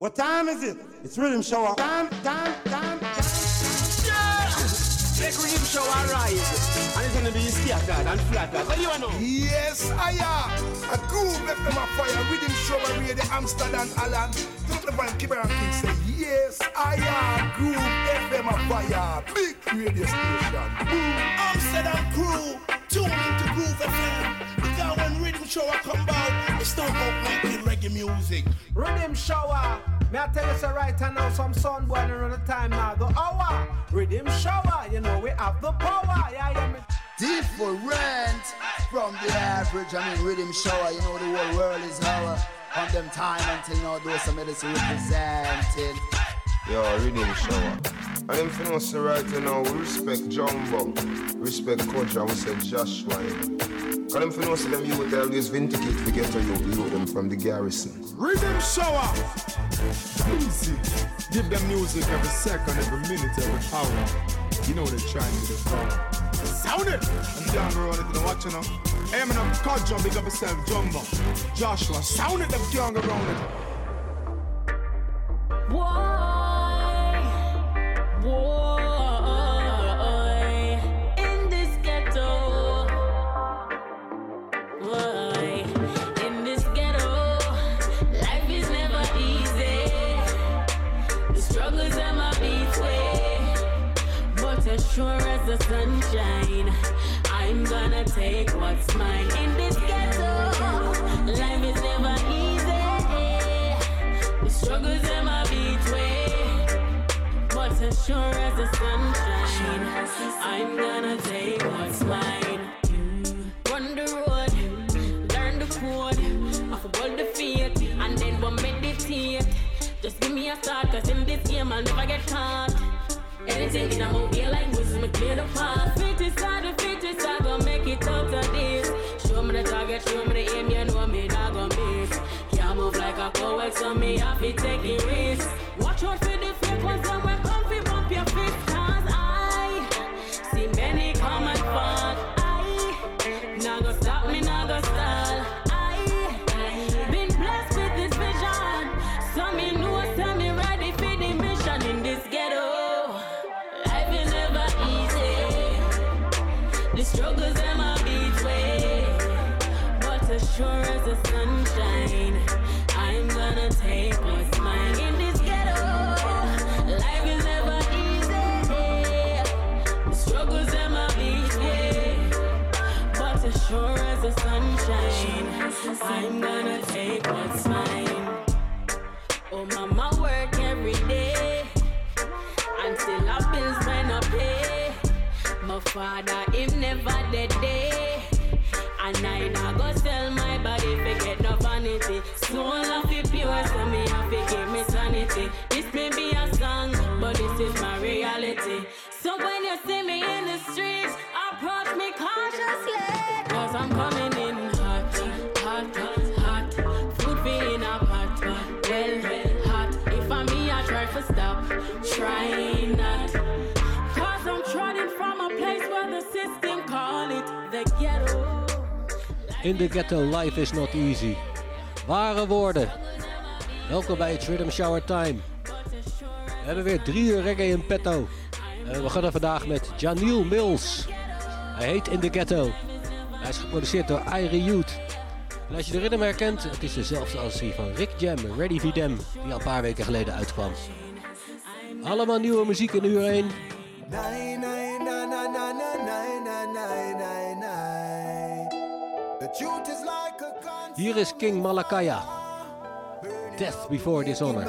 What time is it? It's Riddim Shower. Time, time, time, time. Yeah! Make Riddim Shower rise. And it's gonna be scattered and flattered. What do you wanna know? Yes, I am. A groove left them a fire. Rhythm show shower radio Amsterdam Alan. Don't the van keep and King say, Yes, I am. Groove FM a fire. Big radio station. Boom. Amsterdam crew. Tune into Groove FM. Because when Riddim Shower come out, it's not about making reggae music. Riddim Shower. May I tell you so right now some sun boiling around the time now. The hour. Riddim Shower. You know we have the power. Yeah, yeah, me. Different from the average. I mean, Riddim Shower. You know the whole world is our on them time until now those some medicine representing. Yo, Riddim Shower. And them for know say right now, we respect Jumbo, respect Coach, and we say Joshwa. Cause them for know say them youth always vindicate to get to you, you them from the garrison. Riddim Shower. Easy. Give them music every second, every minute, every hour. You know they're trying to defraud. Sound it. I'm down the road, you know what you know. Eminem, Kouadio, big up yourself, Jumbo. Joshwa, sound it, them can't go around it. Why? Sure as the sunshine, I'm gonna take what's mine. In this ghetto, life is never easy. The struggles in my beat. But as sure as the sunshine, I'm gonna take what's mine. Run the road, learn the code, forgot the faith, and then we'll meditate. Just give me a start, cause in this game I'll never get caught. Anything in a movie like this, me clear the path. Fittest side, the fittest side, gonna make it out of this. Show me the target, show me the aim, you know me not gonna miss. Can't move like a coward, so me have to take a risk. Watch out for the fake ones, sure as the sunshine, I'm gonna take what's mine in this ghetto. Life is never easy. The struggles in my beat way. But as sure as the sunshine, I'm gonna take what's mine. Oh, mama work every day. And still our bills when I pay. My father, him never dead day. And I go me cautiously. Cause I'm coming in hot, hot, hot. Food for in a pot, well, hot. If I'm me, I try to stop, try not. Cause I'm trotting from a place where the system call it the ghetto. In the ghetto, life is not easy. Ware woorden. Welkom bij het Rhythm Shower Time. We hebben weer drie uur reggae in petto. En we beginnen vandaag met Janiel Mills. Hij heet In the Ghetto. Hij is geproduceerd door Irie Youth. En als je de ritme herkent, het is dezelfde als die van Rick Jam, Ready for Them, die al een paar weken geleden uitkwam. Allemaal nieuwe muziek in uur 1. Nine, nine, na, na, na, na, nine, nine, nine, nine, nine. The truth is like a constant Hier is King Malakaya. Death Before Dishonor.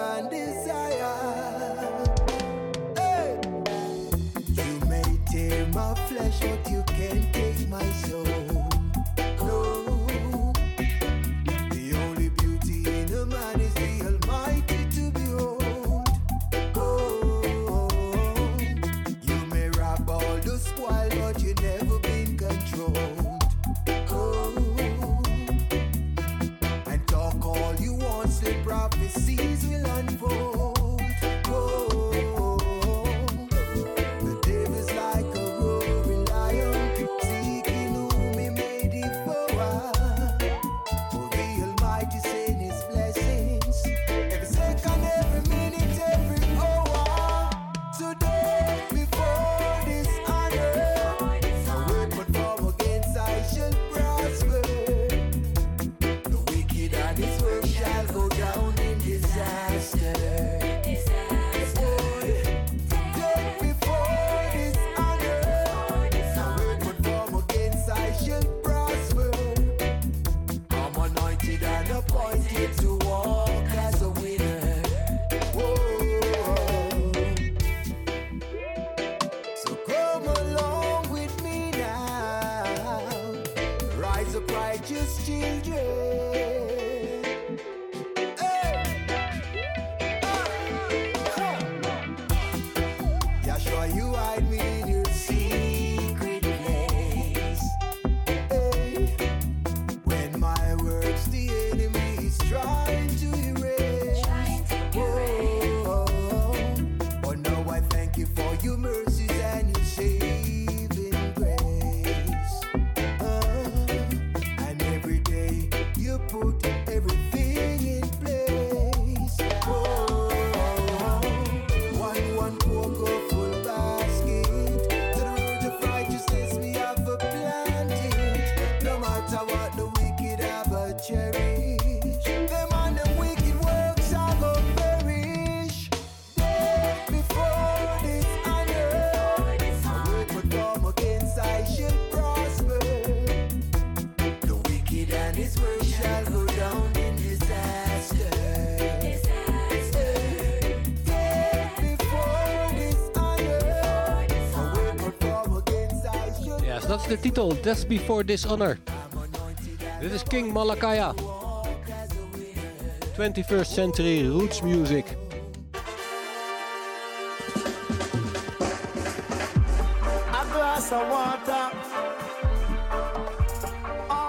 Flesh, you can't righteous children. Titel, Death Before Dishonor. Dit is King Malakaya. 21st Century Roots Music.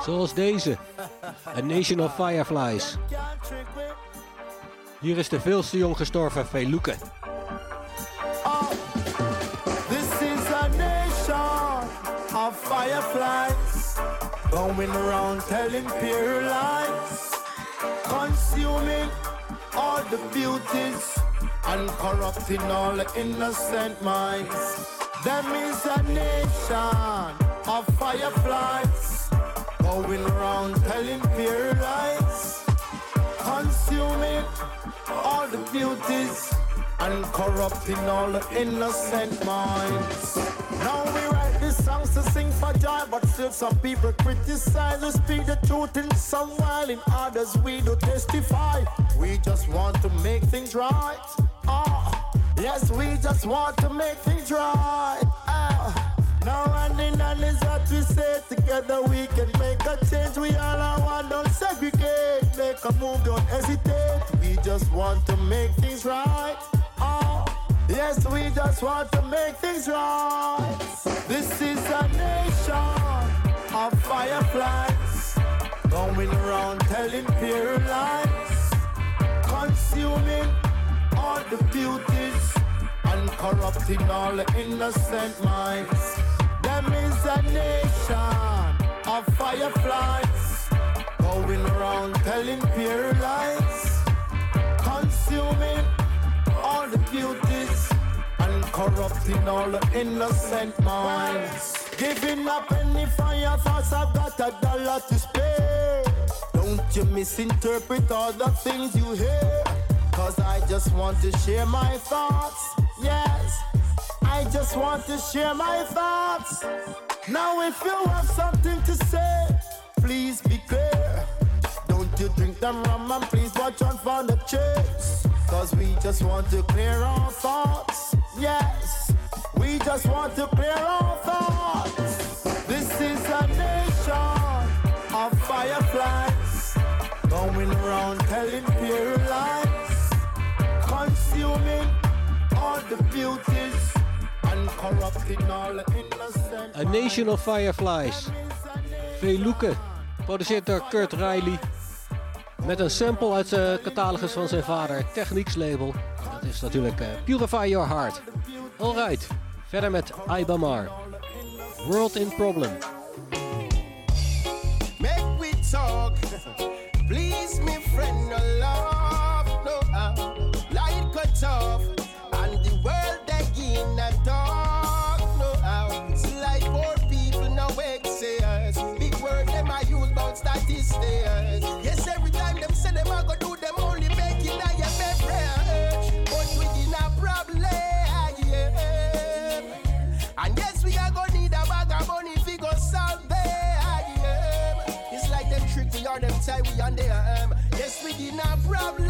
Zoals deze. A Nation of Fireflies. Hier is de veel te jong gestorven Feluke. Lies, consuming all the beauties and corrupting all the innocent minds. Them is a nation of fireflies going around telling pure lies, consuming all the beauties and corrupting all the innocent minds. Now we to sing for joy, but still some people criticize. We speak the truth in some while, in others we do testify. We just want to make things right. Ah, yes, we just want to make things right. Ah. Now and in and is what we say together we can make a change. We all are one, don't segregate. Make a move, don't hesitate. We just want to make things right. Oh, yes, we just want to make things right. This is a nation of fireflies going around telling pure lies, consuming all the beauties and corrupting all the innocent minds. Them is a nation of fireflies going around telling pure lies, consuming all the beauties corrupting all the innocent minds. Giving up any fire thoughts, I've got a dollar to spare. Don't you misinterpret all the things you hear. Cause I just want to share my thoughts. Yes, I just want to share my thoughts. Now, if you have something to say, please be clear. Don't you drink them rum and please watch on for the chase. Cause we just want to clear our thoughts. Yes, we just want to clear our thoughts. This is a nation of fireflies going around telling pure lies, consuming all the beauties and corrupting all the innocent. A Nation of Fireflies. Feluke, geproduceerd door Kurt Riley. Met een sample uit de catalogus van zijn vader, Techniques label. Dat is natuurlijk eh, Purify Your Heart. Alright, verder met Ibamar. World in Problem. Make we talk. Please, me friend, no Them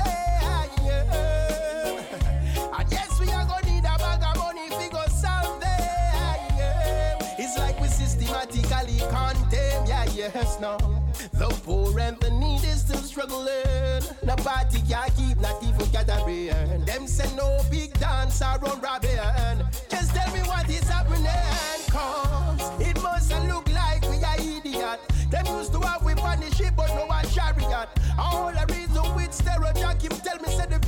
It's like we're systematically condemned. Yeah, yes, no. The poor and the needy still struggling. Nobody can keep not even get a break. Them say no big dance around Rabbian. Just tell me what is happening. It must look like we are idiot. They used to have we on the ship, but no one chariot. All the reason with stereotype, him tell me, say the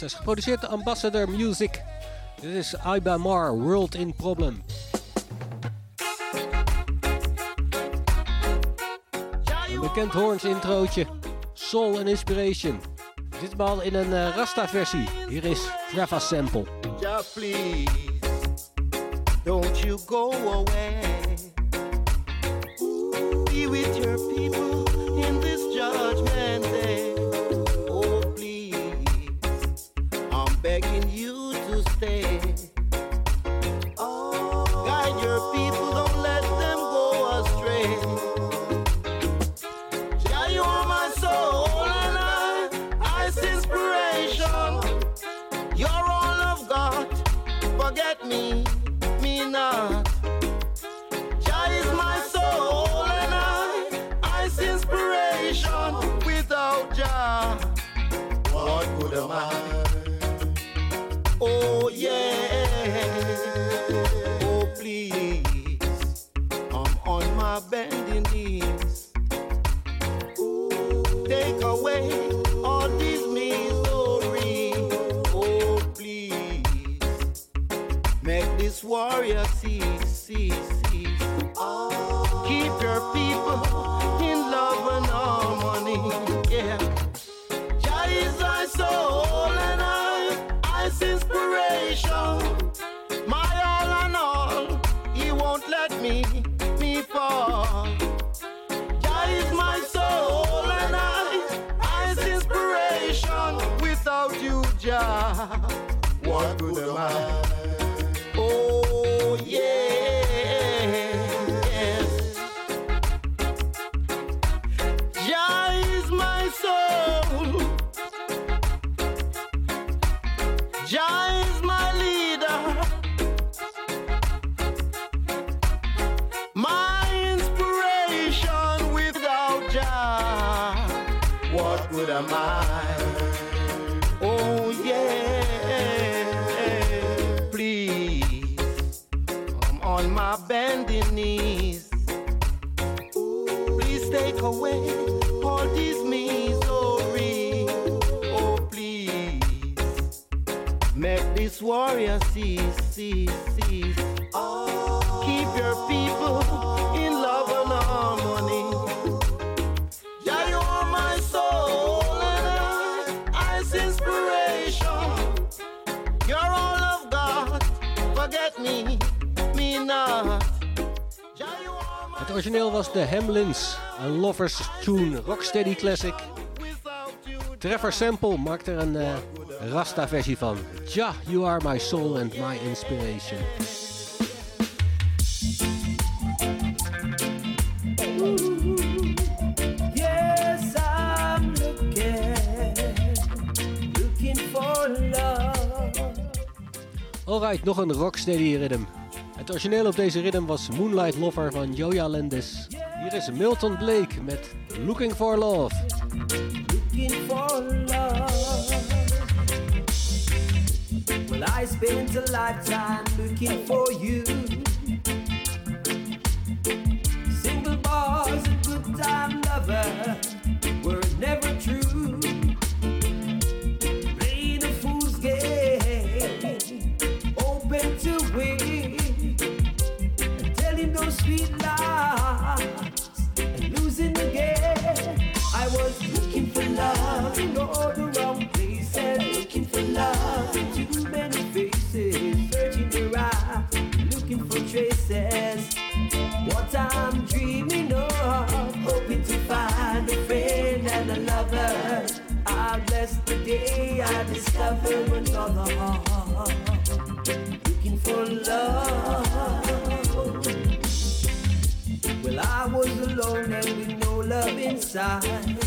Geproduceerd door Ambassador Music. Dit is Iba Mar, World in Problem. Een bekend Horns introotje. Soul and Inspiration. Ditmaal in een uh, Rasta-versie. Hier is Trava Sample. Ja, please. Don't you go away. Be with your people. Rocksteady Classic. Trevor Sample maakt er een eh, uh, Rasta-versie van. Ja, you are my soul and my inspiration. Alright, nog een rocksteady rhythm. Het origineel op deze rhythm was Moonlight Lover van Joja Lendis. Hier is Milton Blake met Looking for Love. Looking for love. Well, I spent a lifetime looking for you. looking for love. Well, I was alone and with no love inside.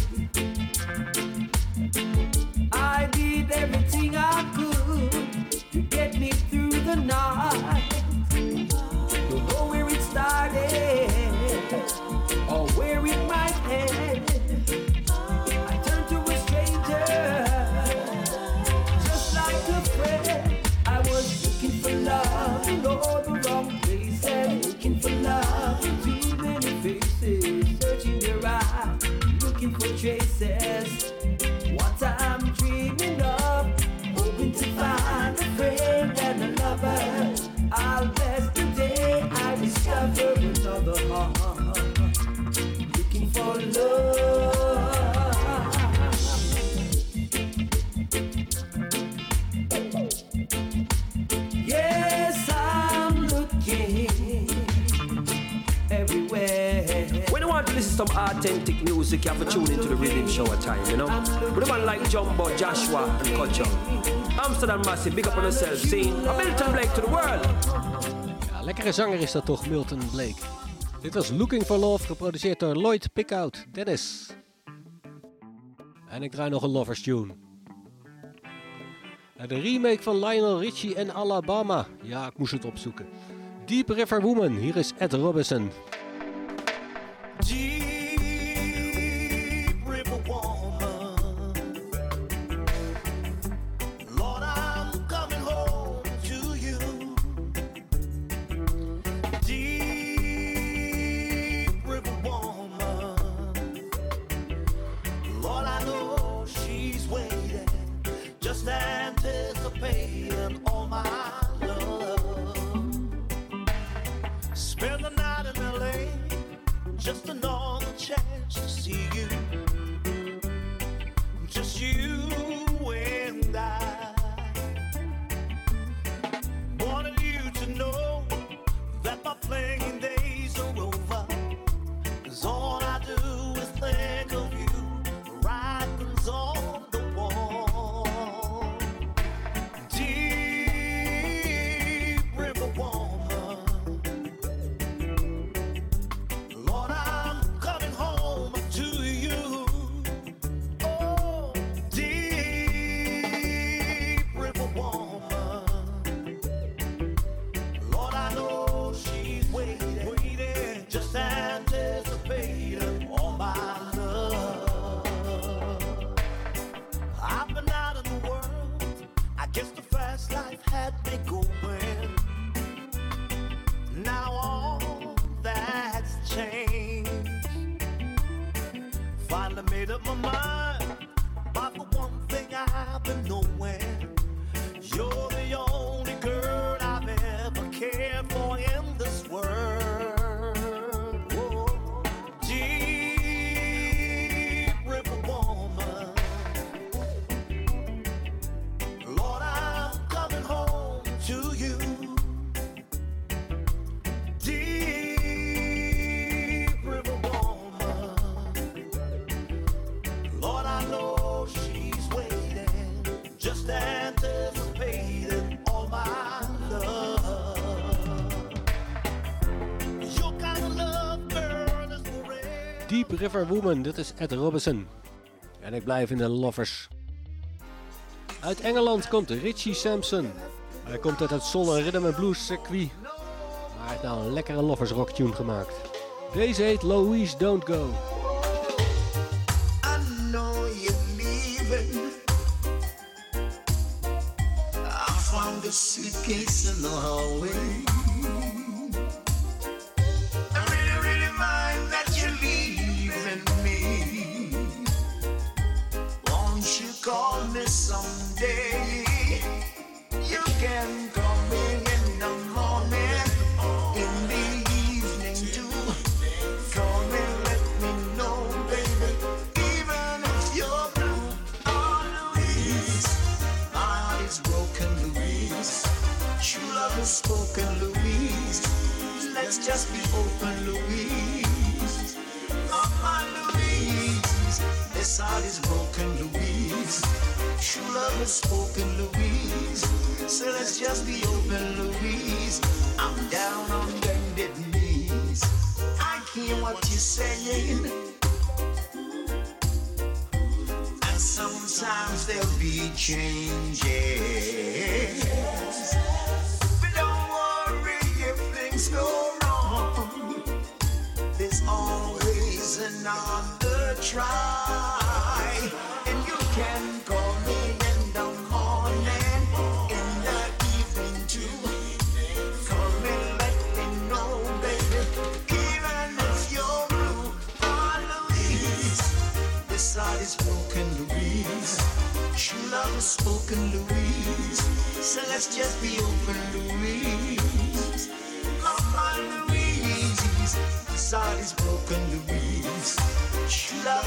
music, you have to tune into the rhythm shower time, you know? But a man like Jumbo, Joshua, and Kocho. Amsterdam Massive, big up on yourself, see? A Milton Blake to the world! Ja, lekkere zanger is dat toch, Milton Blake. Dit was Looking for Love, geproduceerd door Lloyd Pickout, Dennis. En ik draai nog een Lovers Tune. De remake van Lionel Richie en Alabama. Ja, ik moest het opzoeken. Deep River Woman, hier is Ed Robinson. Woman, dit is Ed Robinson. En ik blijf in de Lovers. Uit Engeland komt Richie Sampson. Hij komt uit het soul en rhythm and blues circuit. Maar hij heeft nou een lekkere Lovers rock tune gemaakt. Deze heet Louise Don't Go.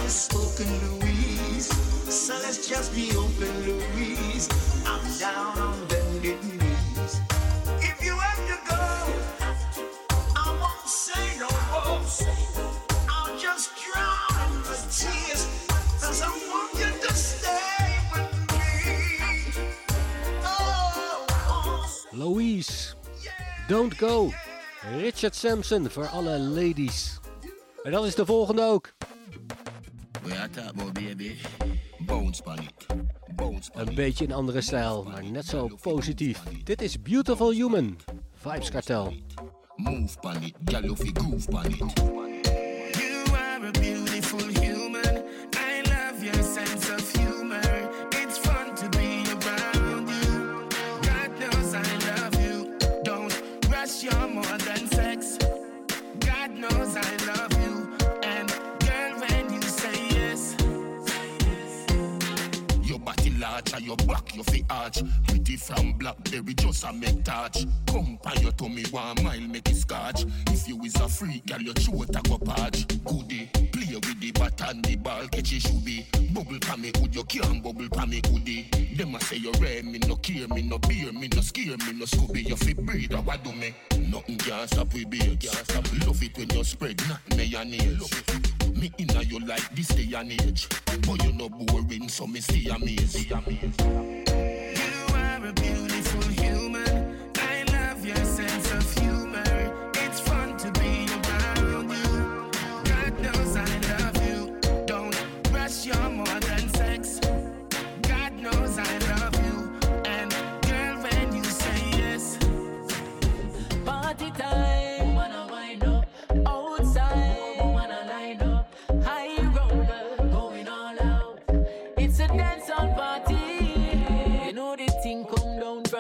is spoken, Louise. So let's just be open, Louise. I'm down on bended knees. If you have to go, I won't say no more. I'll just drown in the tears, cause I want you to stay with me. Oh. Louise, don't go. Richard Sampson voor alle ladies. En dat is de volgende ook. On Een beetje een andere stijl, maar net zo positief. Dit is Beautiful Human. Vibes Cartel. Move girl, you fi groove it. You are a beautiful large and your back you fi arch. Pretty from blackberry just a make touch. Come by your tummy one mile make it scotch. If you is a freak, girl, your throat a go patch. Goodie, play with the bat and the ball catch it should be. Bubble pa me good, you can't bubble pa me goodie. Them a say you rare, me no care, me no beer, me no scare, me no scooby. You fi breed, what do me? Nothing can stop we beer, can't stop. Love it when you spread, not mayonnaise. Me inna you like this day and age, but you no boring, so me see amazed.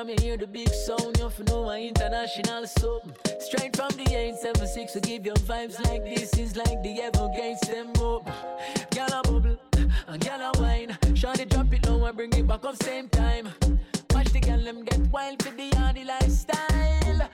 From you hear the big sound. You know my international soap. Straight from the 876 to give you vibes like this is like the Everglades them up. Gyal a bubble and gyal a wine. Shawty drop it low and bring it back up same time. Watch the gyal them get wild for the yardy lifestyle.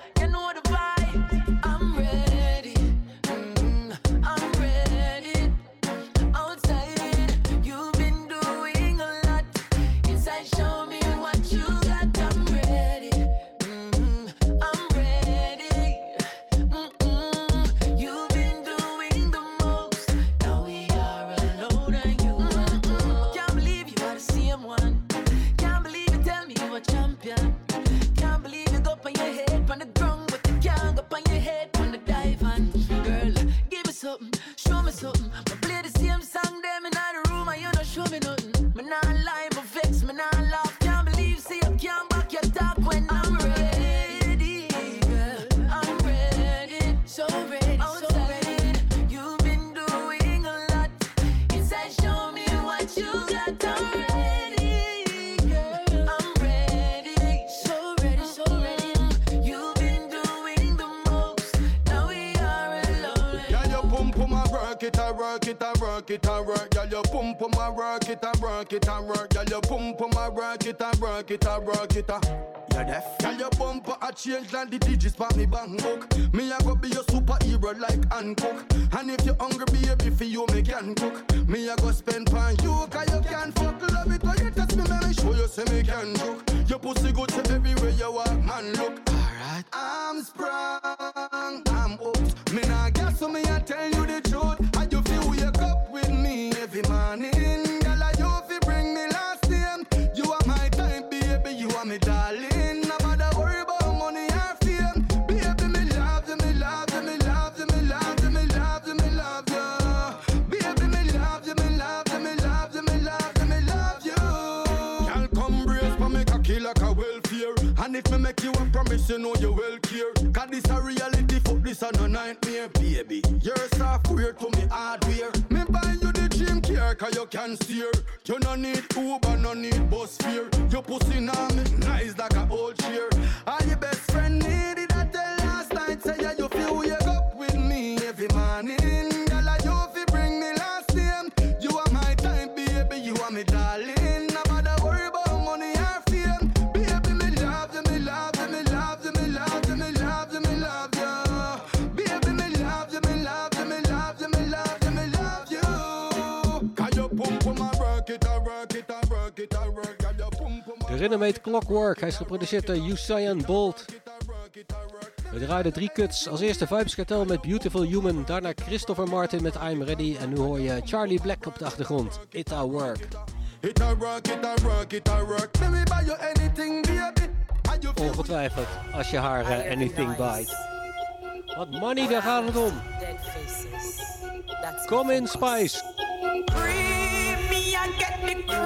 It, a work it, a work it, a work. Girl, you pum pum a work it, a work it, a work. Girl, you pum pum a work it, a work it, a work it, a. You deaf? Girl, your bumper a change like the digits for me bank book. Me a go be your superhero like Hancock. And if you hungry, baby, for you me can cook. Me a go spend pan you, cause you can fuck. Love it when you touch me, man. Show you say me can cook. Your pussy good to everywhere you walk, man. Look, alright. I'm sprung, I'm hooked. Me nah guess so me I tell you the truth. Every morning, girl? I you feel bring me last name. You are my time, baby. You are me darling. No matter worry about money or fame, baby. Me love you, me love you, me love you, me love you, me love you, me love you. Baby, me love you, me love you, me love you, me love you, me love you. Girl, come brace for me cocky like a welfare. And if me make you a promise, you know you will care. Cause this a reality, fuck this a no nightmare, baby. You're software to me hardware. The dream cause you can steer. You no need Uber, no need bus fare. Your pussy now me nice like a old chair. All your best friend needed I tell last night, say you heet Clockwork. Hij is geproduceerd door Usain Bolt. We draaiden drie cuts. Als eerste Vibes Cartel met Beautiful Human. Daarna Christopher Martin met I'm Ready. En nu hoor je Charlie Black op de achtergrond. It a work. It a work, it a work, it a work. Let me buy you anything, baby. Ongetwijfeld, als je haar eh, anything bite. Wat money, daar gaat het om. Kom in, Spice. Cream, me I get the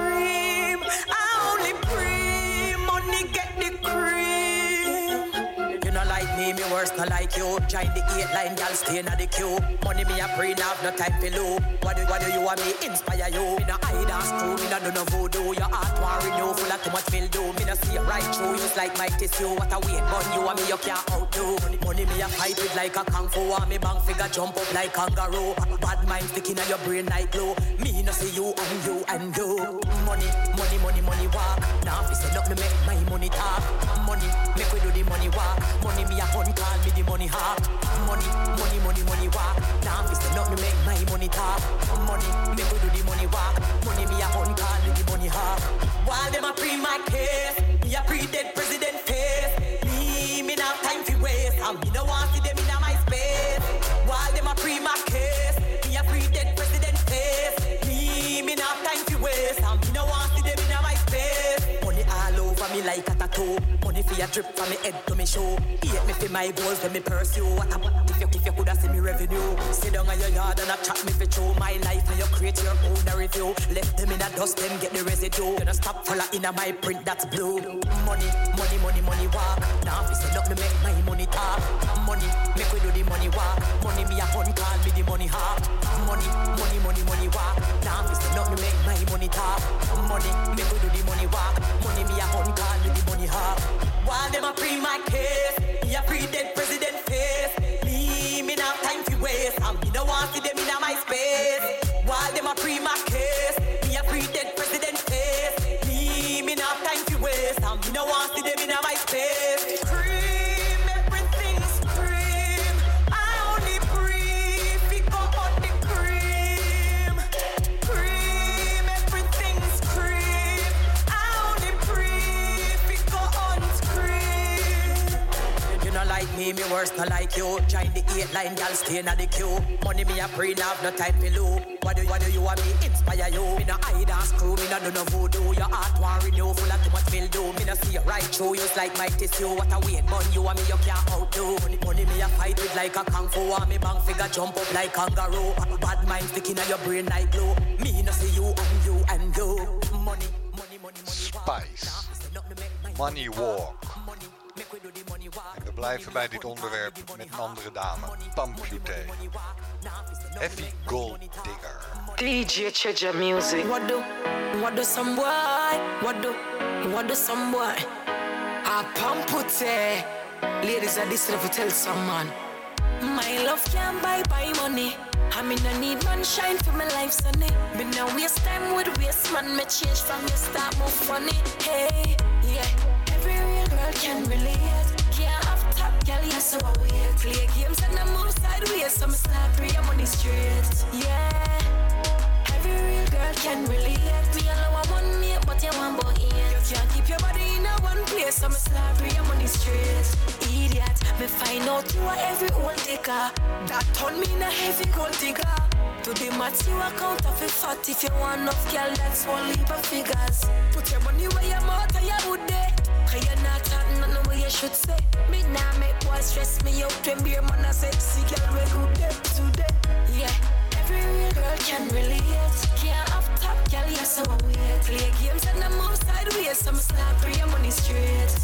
first not like you. Join the eight line, gal stay in the queue. Money me a pre have no time for loop. What do, what do you want me inspire you? Me no hide and screw, me no do no voodoo. Your heart want renew, full of too much mildew. Me no see right through you like my tissue. What a weight, bun you and me you can't outdo. Money, me a fight with like a kung fu. And me bang figure jump up like kangaroo. Bad mind sticking in your brain like glue. Me no see you and you and you. Money, money, money, money walk. Now if say up me make my money talk. Money, make we do the money walk. Money me a hunt, call me the money hawk. Money, money, money, money walk. Now if say up me make my money talk. Money, make we do the money walk. Money me a hunt, call me the money hawk. While them a pre my case, me a pre dead president face. Me, me not time for waste. And me no want see them in my space. While them a pre my case, me a pre dead president face. Me, me not time for waste. And me no want see me like a tattoo. Money for a drip from me head to me show. Hate me for my goals when me pursue. What a if you, if you coulda see me revenue. Sit down on your yard and a chat me for true. My life and you create your own review. Left them in a dust, them get the residue. You don't stop follow in a my print that's blue. Money, money, money, money walk. Now if you say up me make my money talk. Money, make we do the money walk. Money me a hunt, call me the money hawk. Money, money, money, money walk. Now if you say up me make my money talk. Money, make we do the money walk. Money me a hunt, call the. While them a pre my case, me a pre dead president face. Me, me not time to waste. And me no want see them in my space. While them a pre my case, me a pre dead president face. Me, me not time to waste. And me no want see them in my space. Me, me worse not like you. Join the eight line, gal stay in the queue. Money me a pre have no time for loop. What do, what do you want me inspire you? Me no hide and screw, me no do no voodoo. Your heart want renew, full of too much mildew. Me no see it right through you like my tissue. What a weight, bun you and me you can't outdo. Money, money me a fight with like a kung fu. And me bang figure jump up like kangaroo. Bad mind sticking in your brain like glue. Me no see you and you and you. Money, money, money, money. Spice. Money Walk. En we blijven bij dit onderwerp met een andere dame, Pamputtae. Effie Gold Digger. DJ Treasure Music. What do, what do some boy? What do, what do some boy? I pump put eh. Ladies, I this never tell some man. My love can't buy buy money. I mean, I need man shine for my life, sonny. Me no waste time with waste man. Me change from your start more funny. Hey, yeah. Girl can relate. Can't have top girl, yeah, so wait. Play games and I move sideways, so me start free, I'm on the straight. Yeah. Every real girl can relate. We all know I want me, but you want in. You can't keep your body in a one place, start free, I'm on the straight. Idiot, me find out you are every old digger. That turn me in a heavy gold digger. To the max, you account of a fat. If you want enough, girl, that's one leap of figures. Put your money where your mouth and your wood there. Cause you're not talking nothing what you should say. Me nah make boys stress me out when beer man a sexy girl we good day today. Yeah, every real girl can relate. Can't girl, yeah, so. Play games and I sideways, I'm slap I'm on the straight.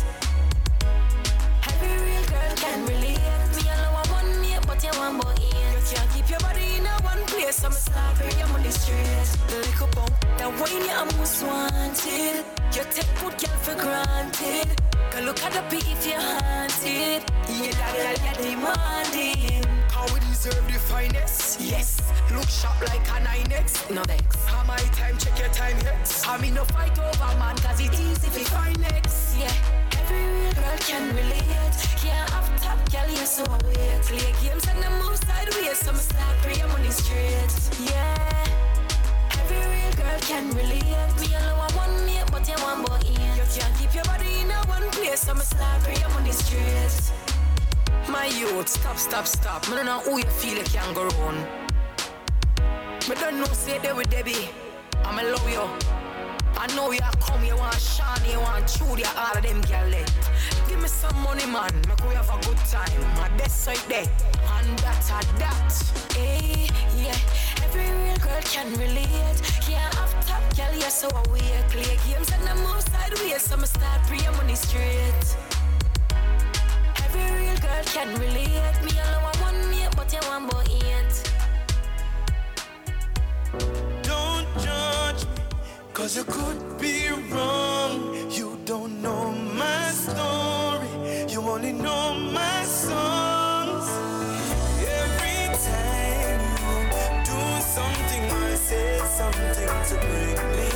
Every real girl can relate. Me alone I want me, but you want boy can't keep your body in a one place, I'm a free, I'm on the straight. Lick up on that wine, you are most wanted. You take good girl for granted. Girl, look at the beat if you're haunted. Yeah, that girl, you're demanding. How we deserve the finest? Yes. Look sharp like a 9X. No thanks. How my time, check your time hits. I mean, no fight over man, cause it easy if you find next. Yeah, real girl can relate. Can't have top girl, yeah, so I wait. Play games and I move sideways, so I'm slap free, I'm on the straight. Yeah, every real girl can relate. Me alone want me, but you want boy in. You can't keep your body in a one place, so I'm slap free, I'm on the straight. My youth, stop, stop, stop. I don't know who you feel like you can go on. Me don't know say they with Debbie. I'ma love you. I know you come, you want shiny, you want Judy, all of them girl. Give me some money, man, make we have a good time. My best side there, and that a that. Hey, yeah, every real girl can relate. Yeah, off top girl, yeah, so I wear play games and I move sideways, so I start pre money straight. Every real girl can relate. Me alone, I want me, but you want boy eight. Cause you could be wrong. You don't know my story. You only know my songs. Every time you do something or say something to break me.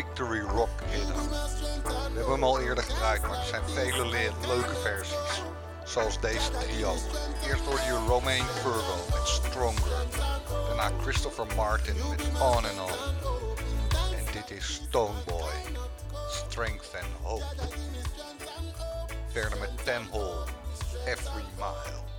Victory Rock hidden. We hebben hem al eerder gedraaid, maar er zijn vele leuke versies. Zoals deze trio. Eerst hoorde je Romain Furgo met Stronger. Daarna Christopher Martin met On and On. En dit is Stoneboy. Strength and Hope. Verder met ten Hall. Every Mile.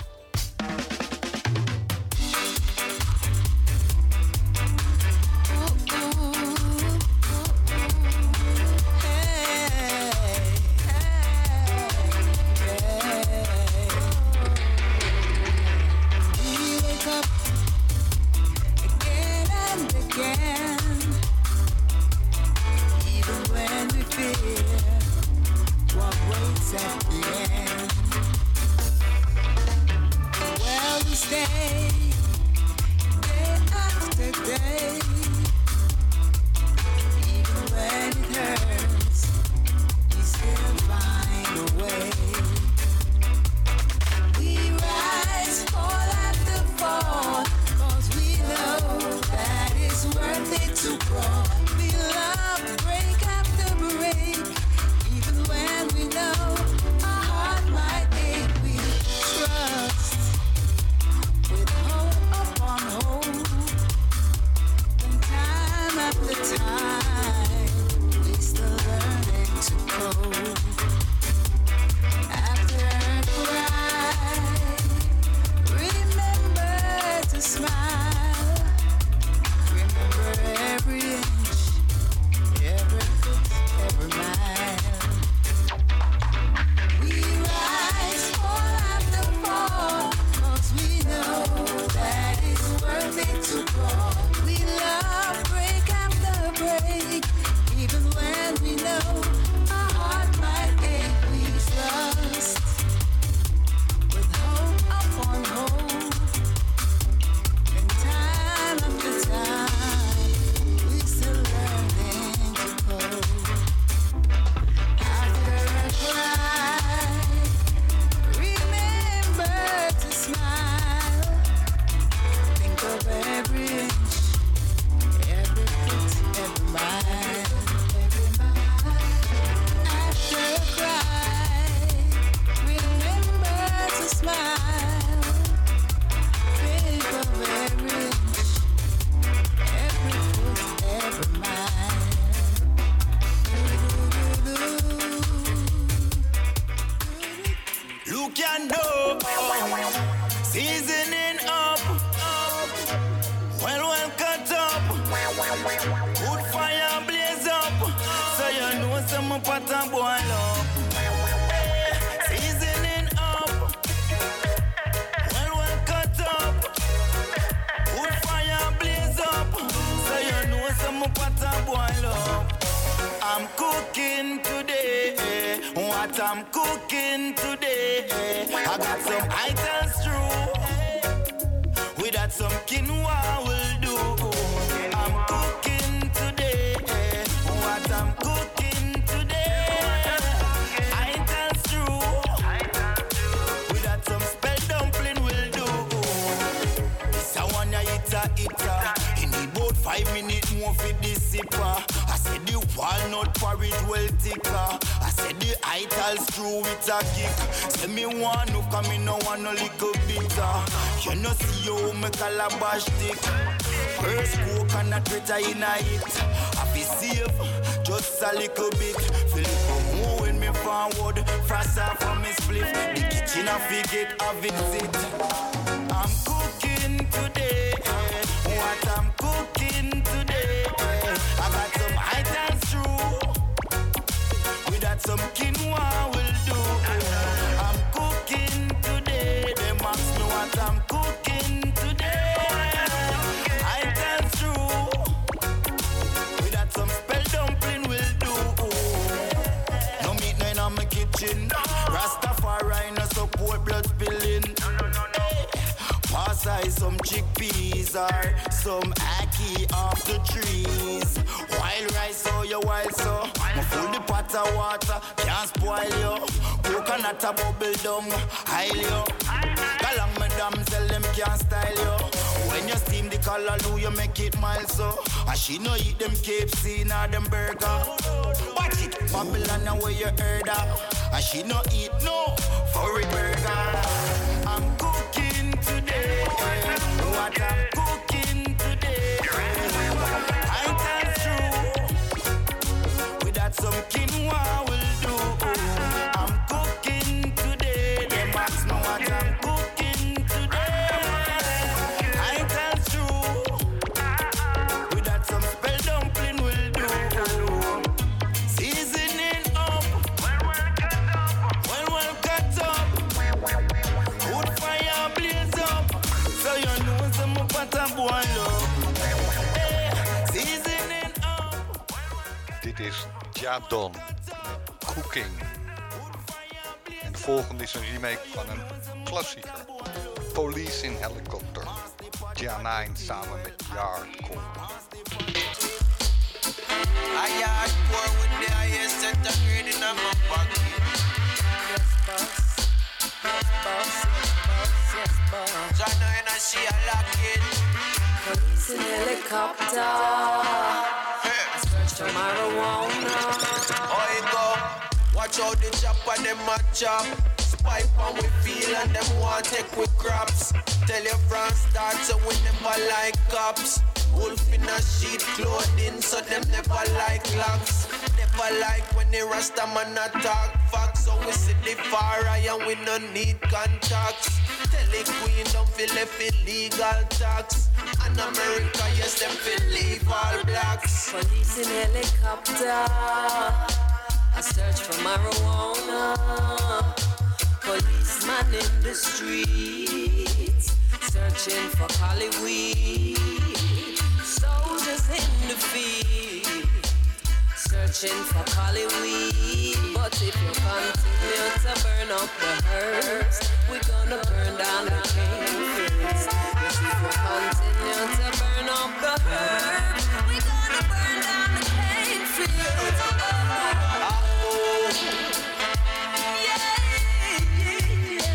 Jadon. Cooking. En de volgende is een remake van een klassieker. Police in Helicopter. Janine samen met Yardcore. I hardcore with the highest set of in my pocket. Jana and I see a lock it. Police in helicopter. For marijuana. Oh, you go. Watch out the chop and them a chop. Spy on we feel and them want take we crops. Tell your friends start so we never like cops. Wolf in a sheet clothing, so them never like locks. Never like when the rasta man attack facts. So we see the far eye and we no need contacts. Tell the queen don't feel if illegal tax. And America, yes, them feel leave all blacks. Police in helicopter. I search for marijuana. Policeman in the streets. Searching for weed. Soldiers in the field. Searching for Cali weed. But if you continue to burn up the herbs, we're gonna burn down the caves. Yes, if you continue to burn up the herbs, we're gonna burn down the cane fields.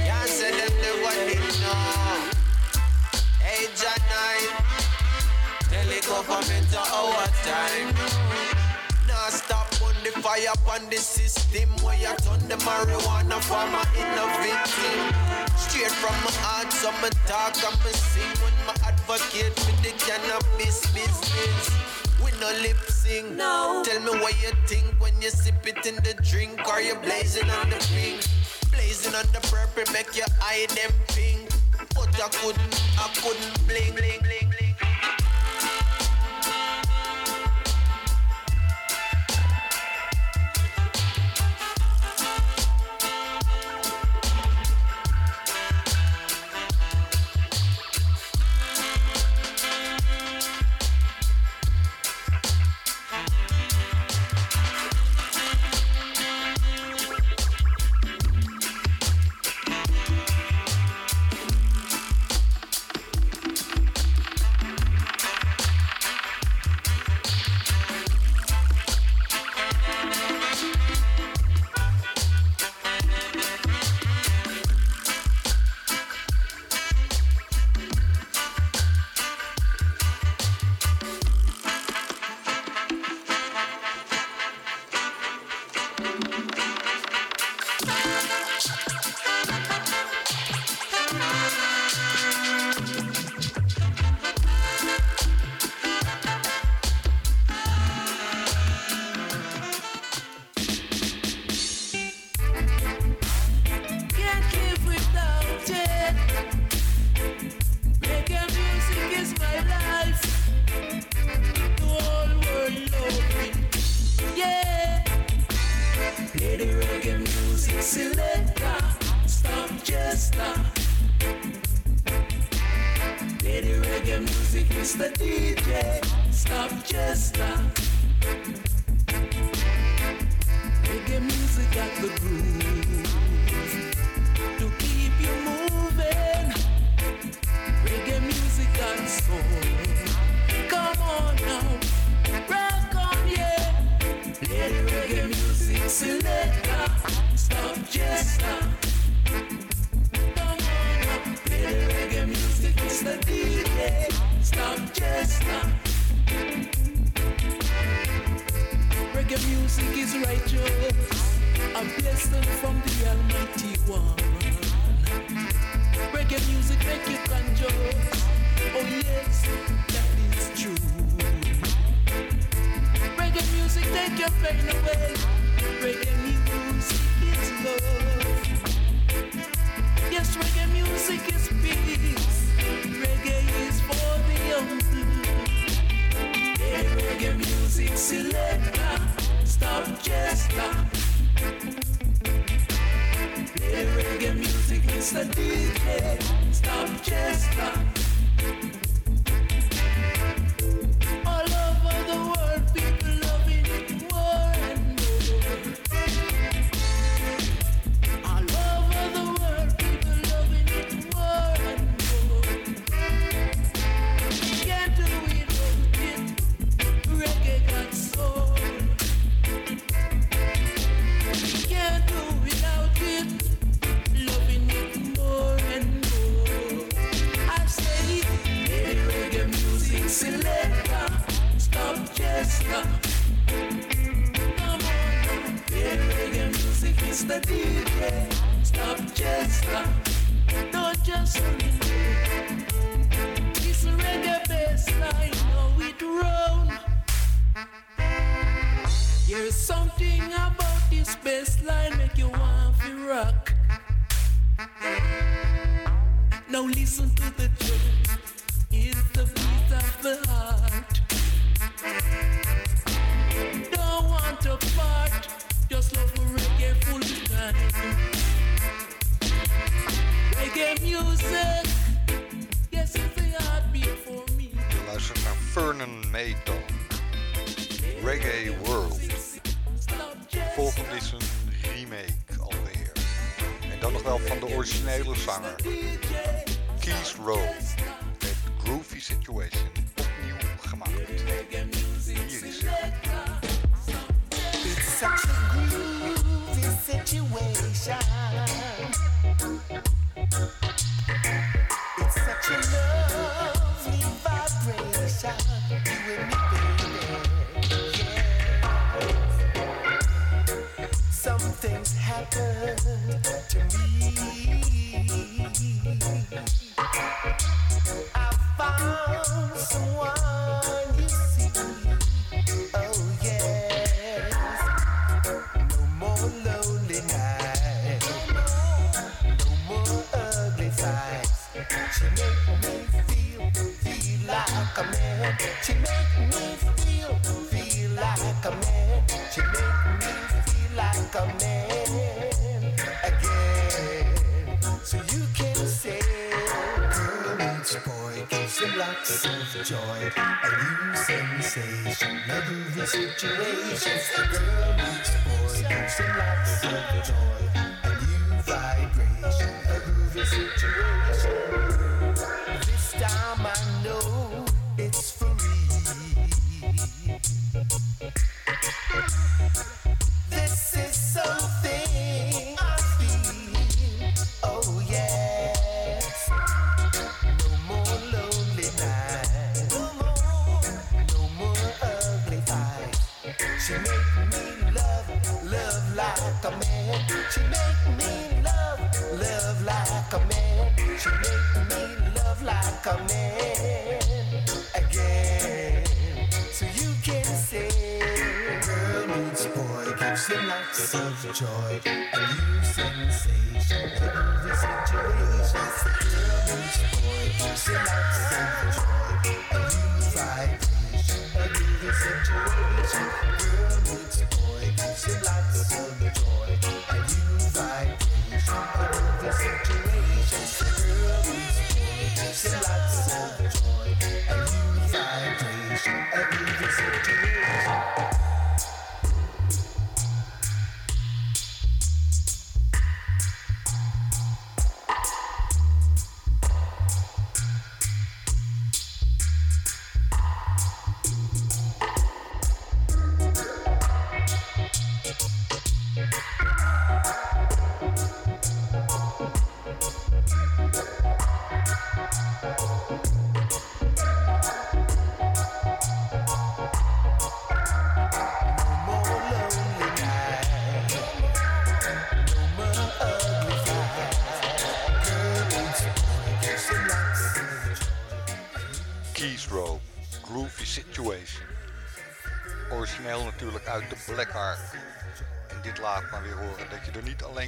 Yeah, say them never did know. Hey, John tell the government to our Now stop on the fire on the system where you turn the marijuana farmer in a victim. Straight from my heart, so me talk and me sing when my advocate for the cannabis business. We no lip sing. No. Tell me what you think when you sip it in the drink or you blazing on the pink. Blazing on the purple make your eye them pink. But I couldn't, I couldn't blink. blink, blink, blink.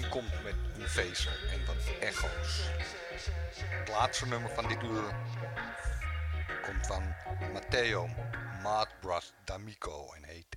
Komt met een vezel en wat echo's. Het laatste nummer van dit uur komt van Matteo Maatbras D'Amico en heet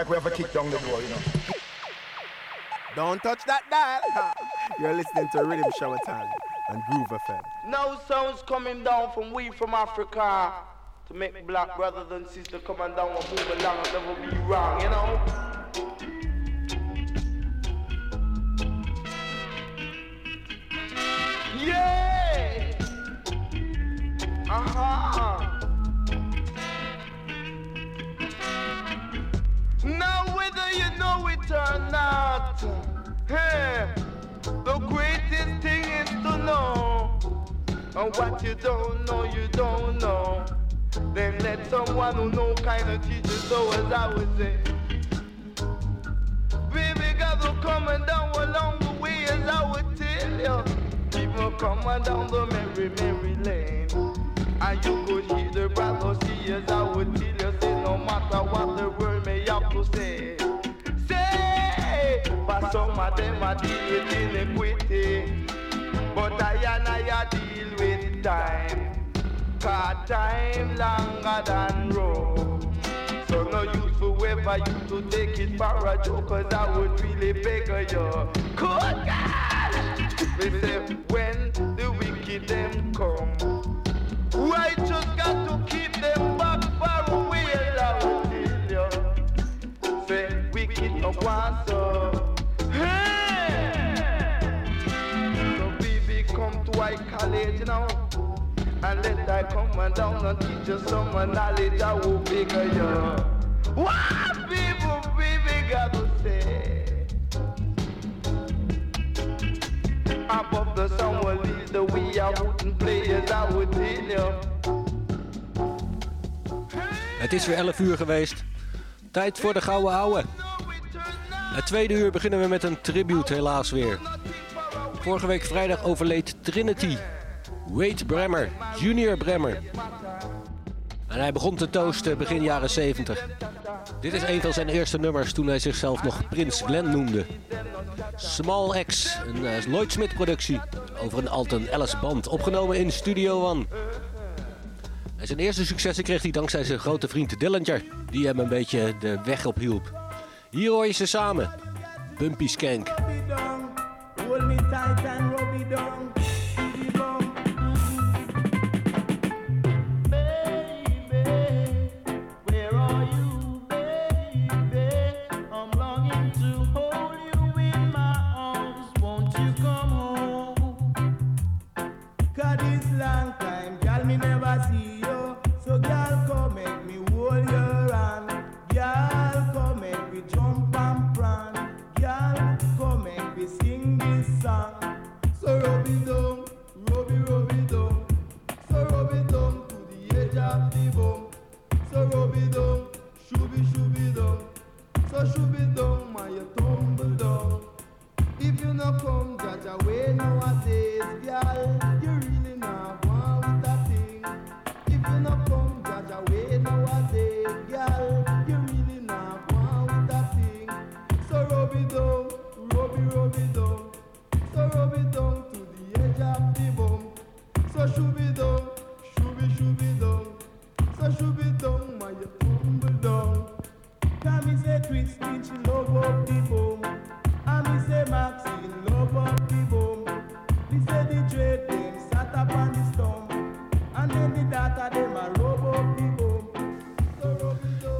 like we have a kick down the door, you know. Don't touch that dial. You're listening to Riddim Shower Time and Groove FM. No sounds coming down from we from Africa to make black brothers and sisters come and down and move along and never be wrong, you know. for a joke, cause I would really beg of you. Cool. geweest. Tijd voor de gouden houden. Het tweede uur beginnen we met een tribute helaas weer. Vorige week vrijdag overleed Trinity. Wade Bremmer, Junior Bremmer. En hij begon te toosten begin jaren 70. Dit is een van zijn eerste nummers toen hij zichzelf nog Prins Glenn noemde. Small X, een eh, Lloyd Smith productie over een Alton Ellis band, opgenomen in Studio One. En zijn eerste successen kreeg hij dankzij zijn grote vriend Dillinger, die hem een beetje de weg op hielp. Hier hoor je ze samen. Bumpy Skank.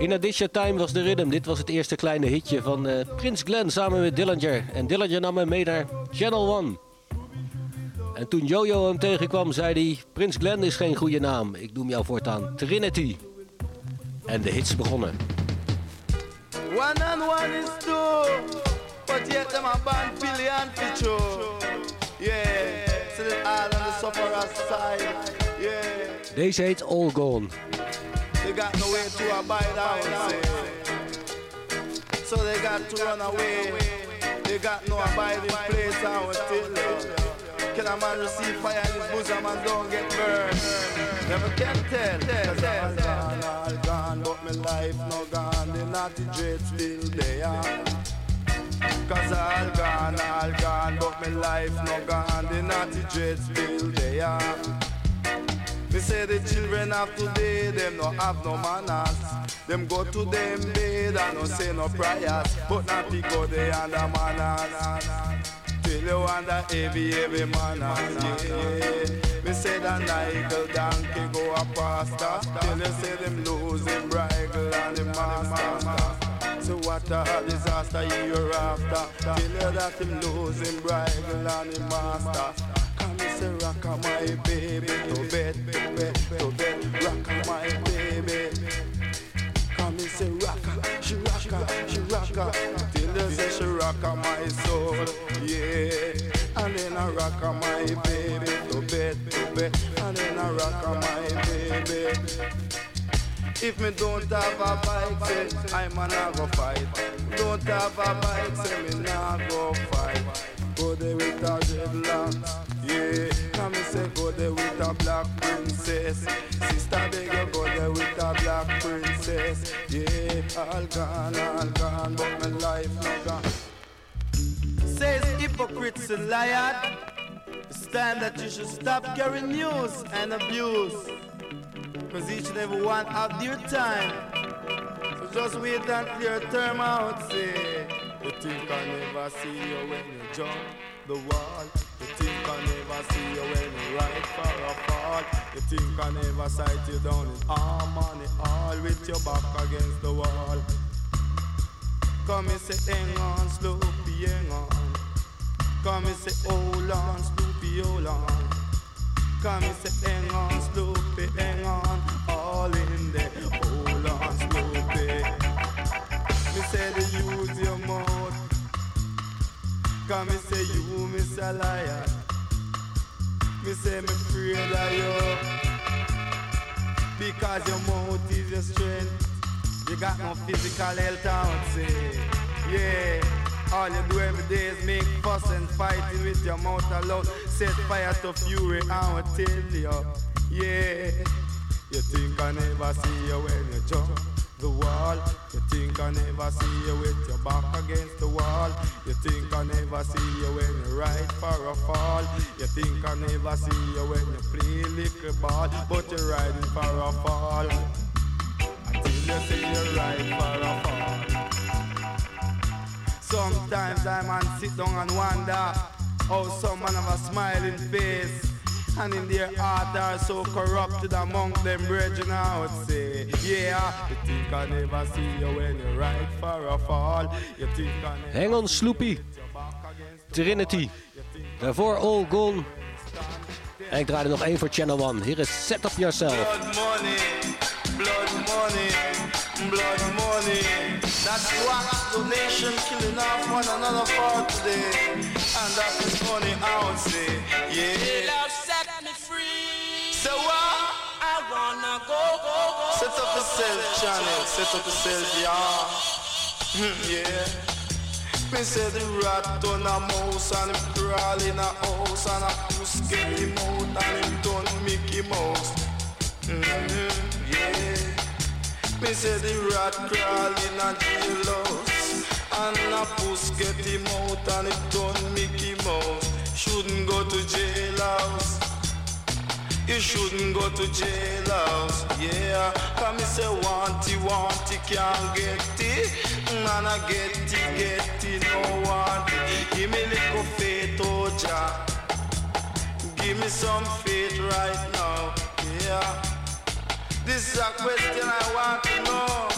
In Addition Time was de rhythm. Dit was het eerste kleine hitje van eh, Prins Glenn samen met Dillinger. En Dillinger nam hem mee naar Channel One. En toen Jojo hem tegenkwam, zei hij... Prins Glenn is geen goede naam. Ik noem jou voortaan Trinity. En de hits begonnen. One and one is two, but yet a band. Yeah, so the all on the sufferer's side. Yeah, Deze heet All Gone. They got no way to abide out. say. So they got to run away. They got no abiding place out still. Can a man receive fire in his bosom and don't get burned? Never can tell. Cause all gone, all gone, but my life no gone. The naughty dread still there. Cause all gone, all gone, but my life no gone. The naughty dread still there. Me say the children of today, them no have no manners. Them go to them bed and no say no prayers, but not be go they under manners. Till you under heavy, heavy manners. Me say the Nigel donkey go a pastor, till you say them lose him bridle and the master. So what a disaster year after, till you that him lose him bridle and the master. Me say rock my baby to bed, to bed, to bed, rock my baby. Come me say rock she rock she rock till you say she rock my soul, yeah. And then I rock my baby to bed, to bed, and then I rock my baby. If me don't have a bike, say I'm a go fight. Don't have a bike, say me nah go fight. Go there with a dreadlocks, yeah. Come me say go there with a black princess. Sister beg you go there with a black princess, yeah. All gone, all gone, but my life no gone. Says hypocrites and liars. It's time that you should stop carrying news and abuse. Cause each and every one have their time. So just wait until your term out, say. You think I never see you when you jump the wall. You think I never see you when you ride for a fall. You think I never sight you down in harmony, all with your back against the wall. Come and say, hang on, Sloopy, hang on. Come and say, hold on, Sloopy, hold on. Come and say, hang on, Sloopy, hang on. All in there, Me use your mouth. And say, you, Miss a liar. Me say, me afraid of you. Because your mouth is your strength. You got no physical health, would say. Yeah. All you do every day is make fuss and fighting with your mouth alone. Set fire to fury, I will tell you. Yeah. You think I never see you when you jump the wall. You think I never see you with your back against the wall. You think I never see you when you ride for a fall. You think I never see you when you play little ball, but you're riding for a fall. Until you see you ride for a fall. Sometimes I man sit down and wonder how some man have a smiling face. And in their heart are so corrupted among them brethren, I would say, yeah, you think I never see you when you ride for a fall. You think I never Hang on, Sloopy. Trinity. Daarvoor All Gone. En ik draai er nog één voor Channel One. Hier is Set Up Yourself. Blood money, blood money, blood money. That's what the nation killing off one another for today. And that is money, I would say. Yeah. Love set me free. So what? I wanna go, go, go. Set up yourself, channel. Set up yourself, yeah. Yeah. Me say the rat on a mouse and him crawl in a house and a puss get him out and him done Mickey Mouse. Mm-hmm. Me say the rat crawl in a jailhouse and a puss get him out and him done Mickey Mouse. Shouldn't go to jailhouse. You shouldn't go to jailhouse, yeah. Come me say want it, want it, can't get it. And I get it, get it, no want it. Give me little faith, oh Jah. Give me some faith right now, yeah. This is a question I want to know.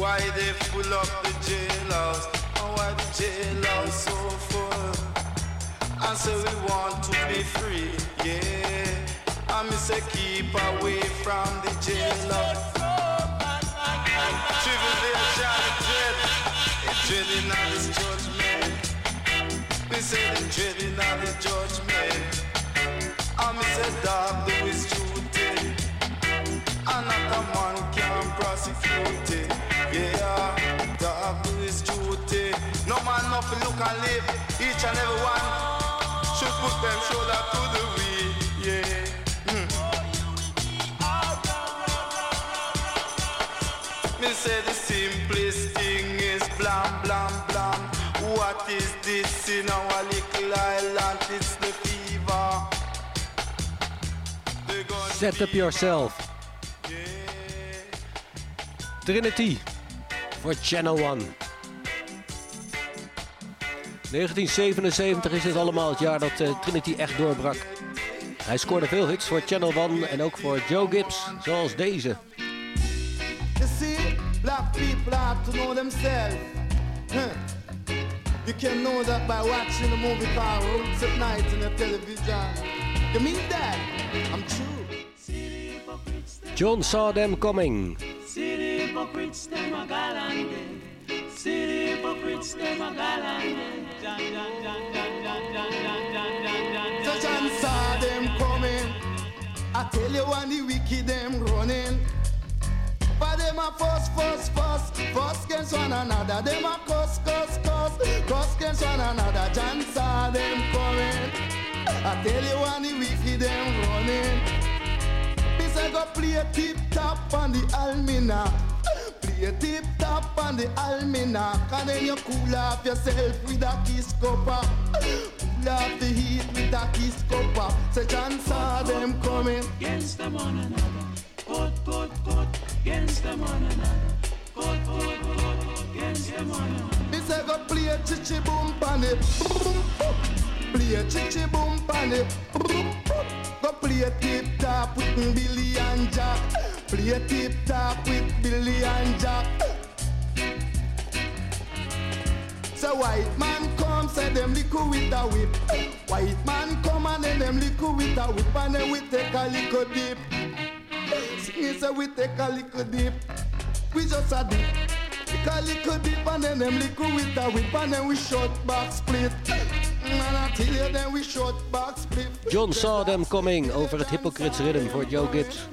Why they full up the jailhouse? And why the jailhouse so full? I say we want to be free, yeah. I me say keep away from the jailhouse. Tribulation, dread, dreading of this judgment. Me say the dreading of the judgment. I me say dog do it. Yeah, dog do his duty. No man look and live. Each and every one should put them shoulder to the wheel. Yeah. Hmm. Me say the simplest thing is blam blam blam. What is this in our little island? It's the fever. Set Up Yourself. Trinity. Voor Channel One. 1977 is dit allemaal het jaar dat eh, Trinity echt doorbrak. Hij scoorde veel hits voor Channel One en ook voor Joe Gibbs, zoals deze. You see, black people have to know themselves. Huh. You can know that by watching the movie called Roots at Night on the television. You mean that? I'm true. John Saw Them Coming. hypocrites, them a galante. See hypocrites, them a galante. Touch and saw them coming. I tell you, when the wicked them running. But them a fuss, fuss, fuss, fuss against one another. Them a cuss, cuss, cuss, cuss against one another. John saw them coming. I tell you, when the wicked them running. I go play tip top on the almina. Play a tip top on the almanac. And then you cool off yourself with a kiss cuppa. Cool off the heat with a kiss cuppa. Say John saw them coming. Against them one another. Cut, cut, cut. Against them one another. Cut, cut, cut. Against them one another. This I go play a chichi boom pan it. Play a chichi boom pan it. Go play tip top with Billy and Jack. Play tip top with Billy and Jack. Say white man come, say them liquor with a whip. White man come and then them liquor with a whip and then we take a little dip. Sing say we take a little dip. We just a dip. Take a little dip and then them liquor with a whip and then we short back split. John Saw Them Coming over het Hypocrites Rhythm voor Joe Gibbs.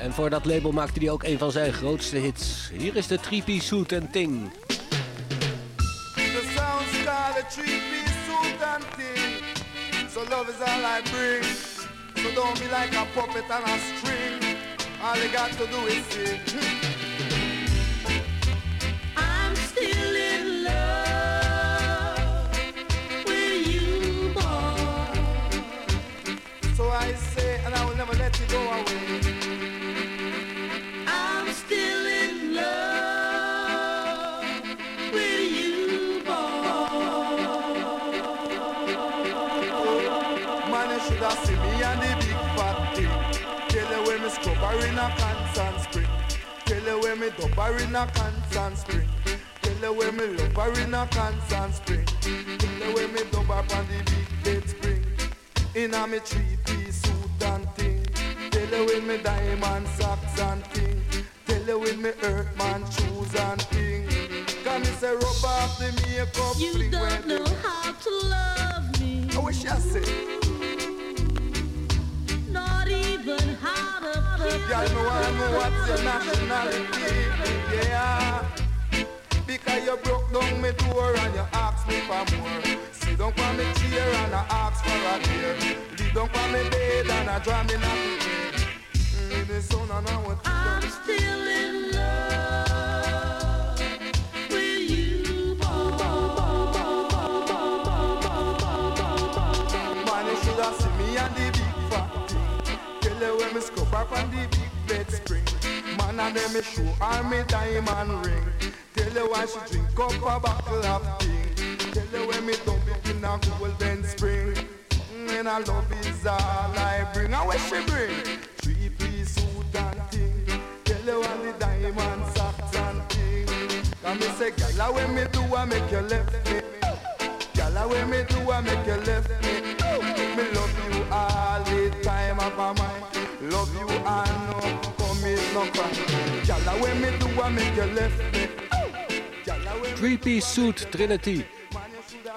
En voor dat label maakte hij ook een van zijn grootste hits. Hier is de Trippy Suit and Ting. The sounds called a three-piece suit and thing. So love is all I bring. So don't be like a puppet on a string. All you got to do is sing. I'm still in love I say, and I will never let you go away. When me in a constant spring. Tell you when me lover in a constant spring. Tell you when me dub on the big bed spring. In a me three-piece suit and thing. Tell you when me diamond socks and thing. Tell you when me earthman shoes and thing. Can me say rub off the makeup You don't know how to love me. I wish I said. Not even how to Girl, me wanna know what's your nationality, yeah. Because you broke down me door and you asked me for more. Sit down on me chair and I ask for a beer. Leave down on me bed and I draw me. Mm, the sun and I want I'm still in love up on the big bed spring. Man, and then me show her me diamond ring. Tell you why she drink up a bottle of thing. Tell you when me dump it in a golden spring. Mm, And I love is all I bring. And what she bring? Three piece suit and thing. Tell you all the diamond socks and thing. Can me say, gala when me do, I make you left me. Gala when me do, I make you left me. Me love you all the time of my mind. Love you and no commit no crime. Gala when me do, I make you left me. Three-piece suit Trinity.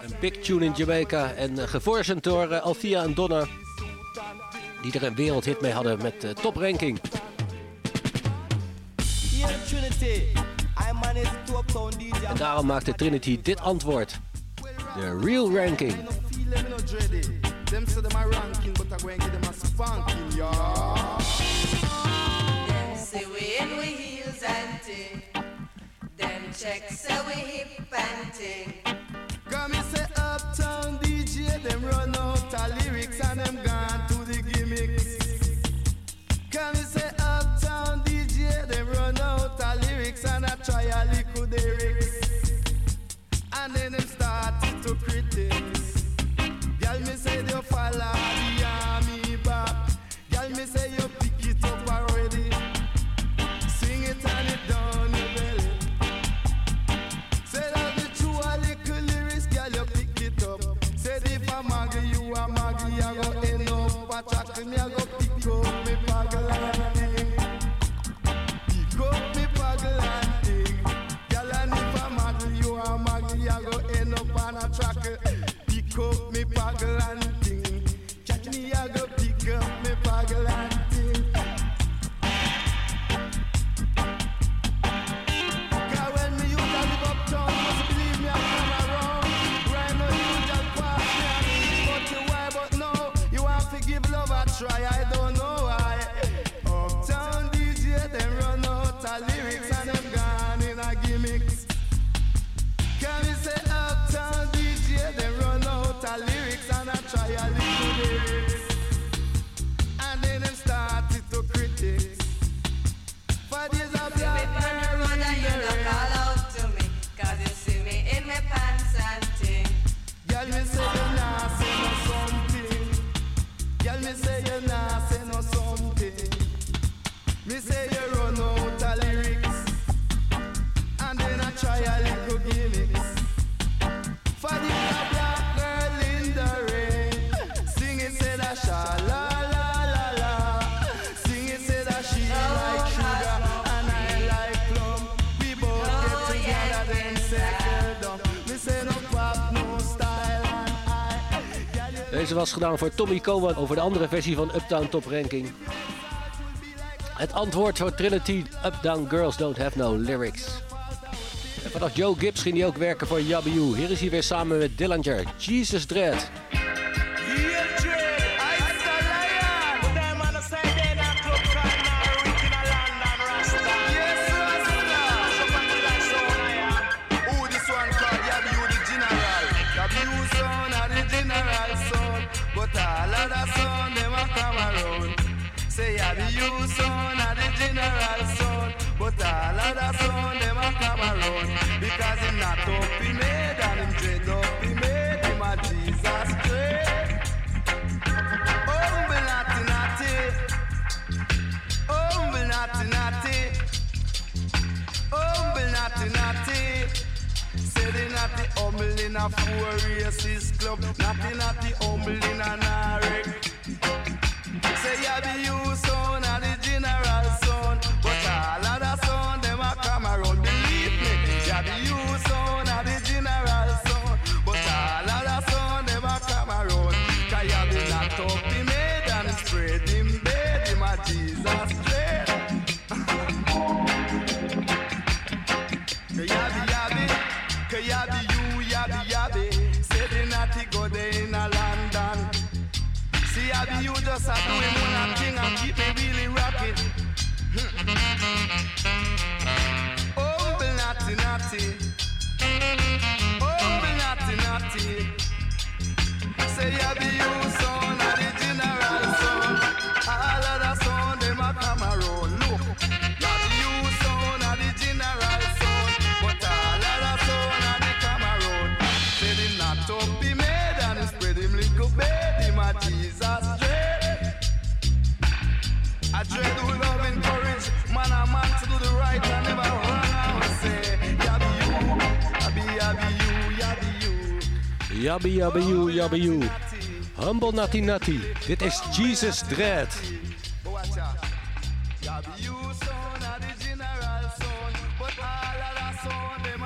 Een big tune in Jamaica en uh, gevormd door eh, Althea en Donna. Die er een wereldhit mee hadden met uh, Top Ranking. Here Trinity, I manage to uptown DJ. En daarom maakte Trinity dit antwoord. De Real Ranking. Them no dready. Them say them a ranking, but I go and give them a spanking, yeah. Them say we in we heels and ting. Them check say we hip and ting. Come me say uptown DJ, them run out of lyrics and them gone to the gimmicks. Come me say uptown DJ, them run out of lyrics and I try a little lyrics. And then them started to critics. Follow the army back. Girl me say you pick it up already. It and it the girl, you pick it up. If I'm you a maggie, I go end up a me Was gedaan voor Tommy Cowan over de andere versie van Uptown Top Ranking. Het antwoord voor Trinity, Up Down Girls Don't Have No Lyrics. En Joe Gibbs ging hij ook werken voor Yabu. Hier is hij weer samen met Dillinger, Jesus Dread. Of son them a come around because him not up he made and him dread up he made him a Jesus dread. Humble naughty naughty, humble naughty naughty. Humble naughty naughty. Say the humble in a four races club. Naughty naughty humble in a narek Say ya be you son yabi you just Yabby yabby you, yabby you. Humble Natty Natty. Dit is Jesus Dread.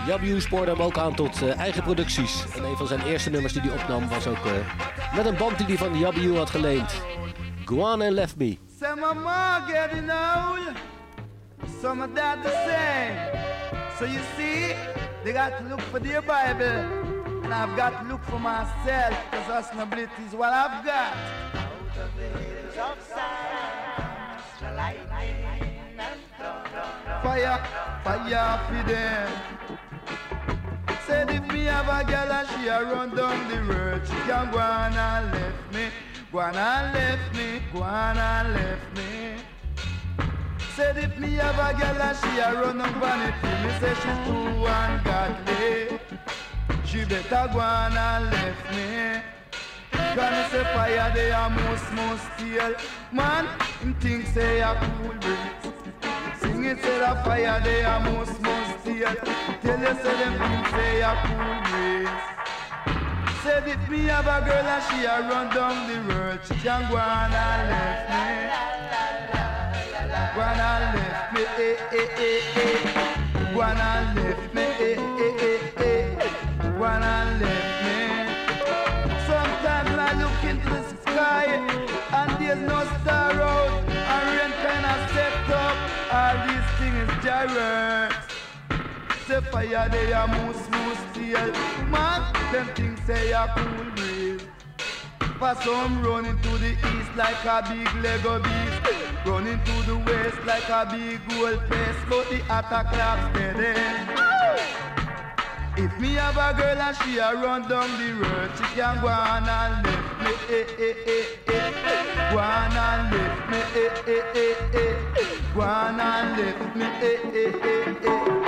Yabu spoorde hem ook aan tot eh, eigen producties. En een van zijn eerste nummers die hij opnam was ook eh, met een band die hij van Yabu had geleend. Guan and Left Me. My mom so the same. You see, they got to look for their Bible, and I've got to look for myself, because sustainability is what I've got. Fire, fire for them. Said if me have a girl and she a run down the road, she can go on and left me, go on and left me, go on and left me. Said if me have a girl and she a run on vanity, me say she's too ungodly. She better go on and left me. Me say fire they a most most steal. Man, him think say a cool breeze. Sing it say the fire they a most most steal. Tell you say them think say a cool breeze. Said if me have a girl and she a run down the road, she can go on and left me. Go on and left me, eh eh eh eh. Go on and left me, eh eh eh and left me. Sometimes I look into the sky and there's no star out, and rain kinda set up. All these things is gyrates. Say fire they a moose moose steel Man, them things say a cool breeze For some running to the east like a big Lego beast Running to the west like a big gold face But the attack clap steady If me have a girl and she a run down the road She can go on and left me eh eh eh eh Go on and left me eh eh eh eh Go on and left me eh eh eh eh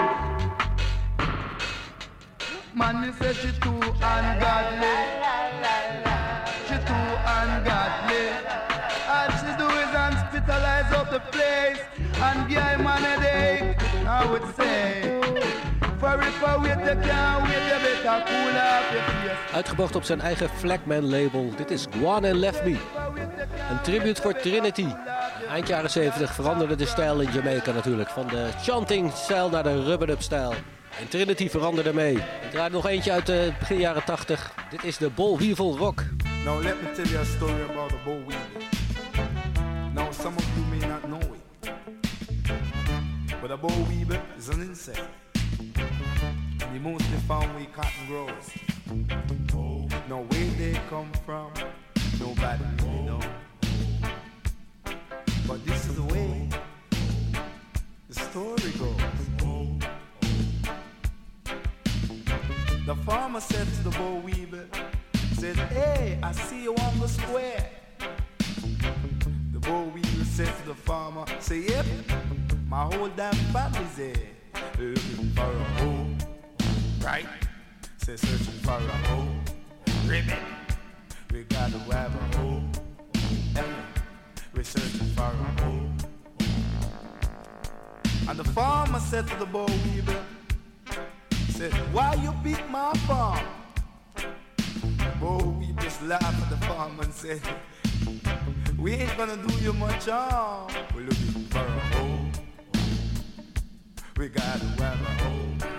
Man, me say she too ungodly. She too ungodly. All she do is hospitalize up the place and give him an headache. I would say, Uitgebracht op zijn eigen Flagman label. Dit is Guan and Left Me. Een tribute voor Trinity. Eind jaren 70 veranderde de stijl in Jamaica natuurlijk. Van de chanting stijl naar de rubber-up stijl. En Trinity veranderde mee. Ik draai nog eentje uit de begin jaren 80. Dit is de Bol Weevil Rock. Now let me tell you a story about a boll weevil. Now some of you may not know it. But a boll weevil is an insect. And the mostly found where cotton grows. Now where they come from, nobody really know. But this is the way the story goes. The farmer said to the boll weevil, said, Hey, I see you on the square. The boll weevil said to the farmer, say, Yep, my whole damn family's there. Looking for a home, right? Say, searching for a home. Ribbon, we gotta have a home. Hey, we're searching for a home. And the farmer said to the boll weevil, said, Why you beat my farm? Oh, we just laughed at the farmer and said, We ain't gonna do you much harm. We're looking for a home. We gotta have a home.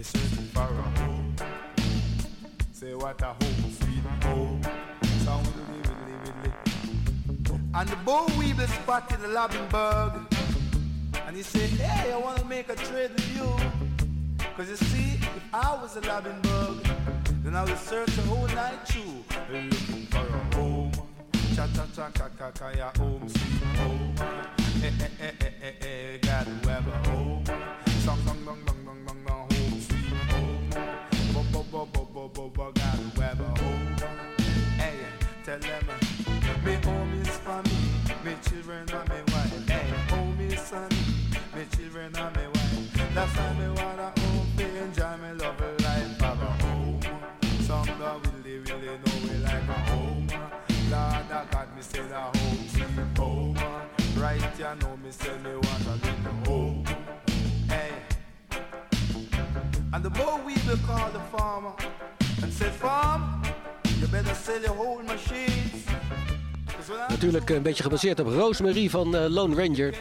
Hey, hey, hey, we're searching for a home. Say what a home, sweet home. Sound widdly, widdly. And the boll weevil spotted the bug. And he said, Hey, I wanna make a trade with you. Cause you see, if I was a bug, then I would search the whole night through, looking for a home. Cha cha cha cha cha cha, ya home, sweet home. Eh eh eh eh eh eh, children and me wife. Hey, home is for me, me children and me wife. That's why me wanna home, be enjoy me love life, have a home. Some God really, really know we like a home. Lord, I got me say the home, sweet home. Right, you know me say me want a little home. Hey. And the boll weevil called the farmer and say, Farm, you better sell your whole machines. Natuurlijk een beetje gebaseerd op Rosemary van eh, Lone Ranger.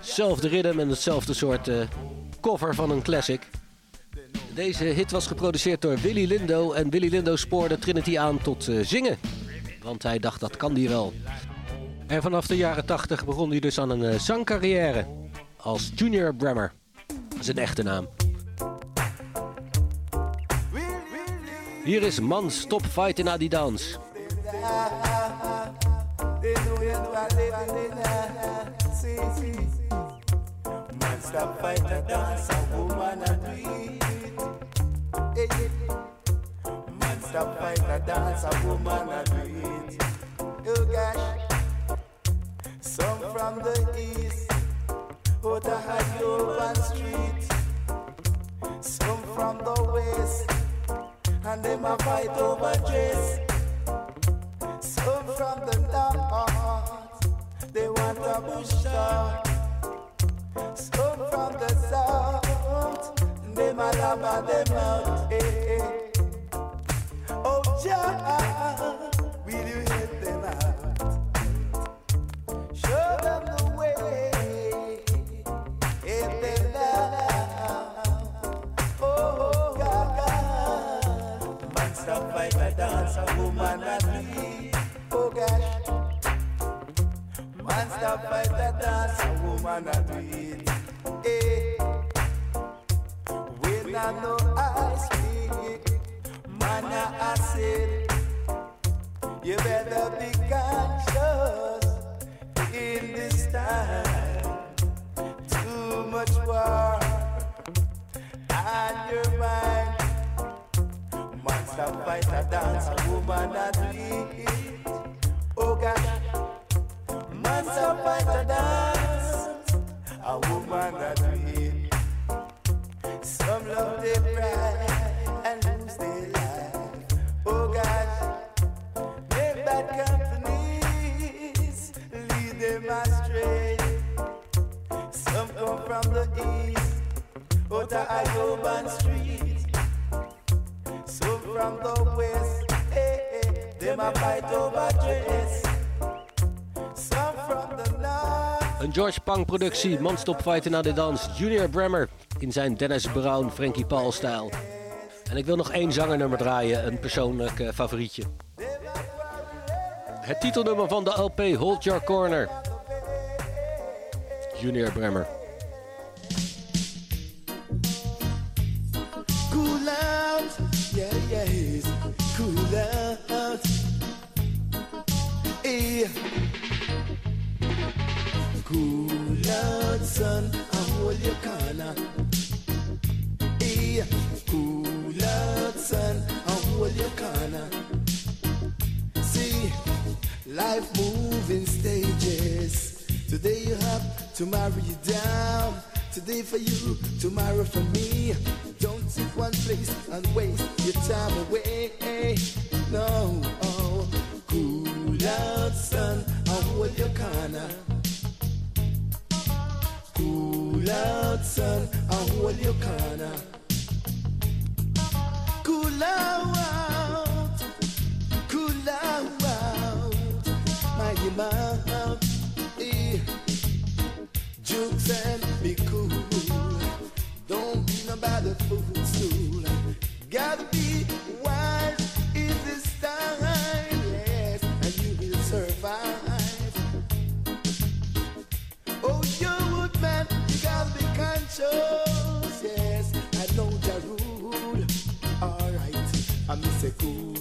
Zelfde rhythm en hetzelfde soort eh, cover van een classic. Deze hit was geproduceerd door Willy Lindo en Willy Lindo spoorde Trinity aan tot eh, zingen. Want hij dacht dat kan die wel. En vanaf de jaren 80 begon hij dus aan een zangcarrière als Junior Brammer. Dat is een echte naam. Hier is Man Stop Fighting Adidans. They know you know I live in See, see. Man, stop fight a dance, a woman a do it. Man, stop fight a dance, a woman a do. Oh gosh, some from the east, out of High Street. Some from the west, and them a fight over dress. Some from the they want a bush shot. Some from the south, them a lava them out. Hey, eh, eh. hey. Oh, Jah, will you help them out? Show them the way. Help them down. Oh, oh, God, God. Man, stop fight a dance, a woman a do Stop fight a dance, a woman a do it. Hey. When I know I speak, man, I said, you better be conscious in this time. Too much war on your mind. Man, stop fight a dance, a woman a do it. Stop fight a dance, a woman do it. Some love their pride and lose their life. Oh gosh, make bad companies lead them astray. Some come from the east, out of Iowa Street. Some from the west, hey, hey, them a fight over dress. George Pang productie, Man Stop Fighting naar de dans, Junior Brammer in zijn Dennis Brown, Frankie Paul stijl. En ik wil nog één zangernummer draaien, een persoonlijk eh, favorietje. Het titelnummer van de LP Hold Your Corner. Junior Bremmer. Life move in stages. Today you up, tomorrow you down. Today for you, tomorrow for me. Don't sit one place and waste your time away. No, oh, cool out, son, and hold your corner. Cool out, son, and hold your corner. Cool out, cool out, my mouth. And be cool. Don't be nobody fool. Gotta be wise in yes, and you will survive. Oh, you you gotta be conscious, yes. I know the rule. Alright, I'm say cool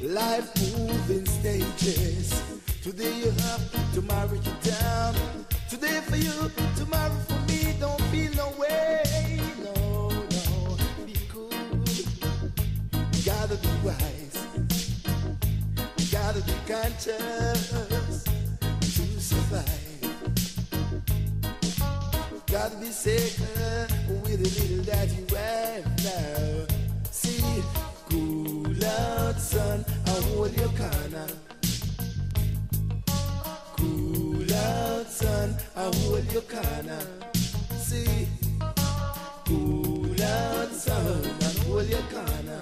Life moving stages. Today you up, tomorrow you down. Today for you, tomorrow for me. Don't feel no way. Conscious to survive. Gotta be safe with a little that you have now. See, cool out, son. I hold your corner. Cool out, son. I hold your corner. See, cool out, son. I hold your corner.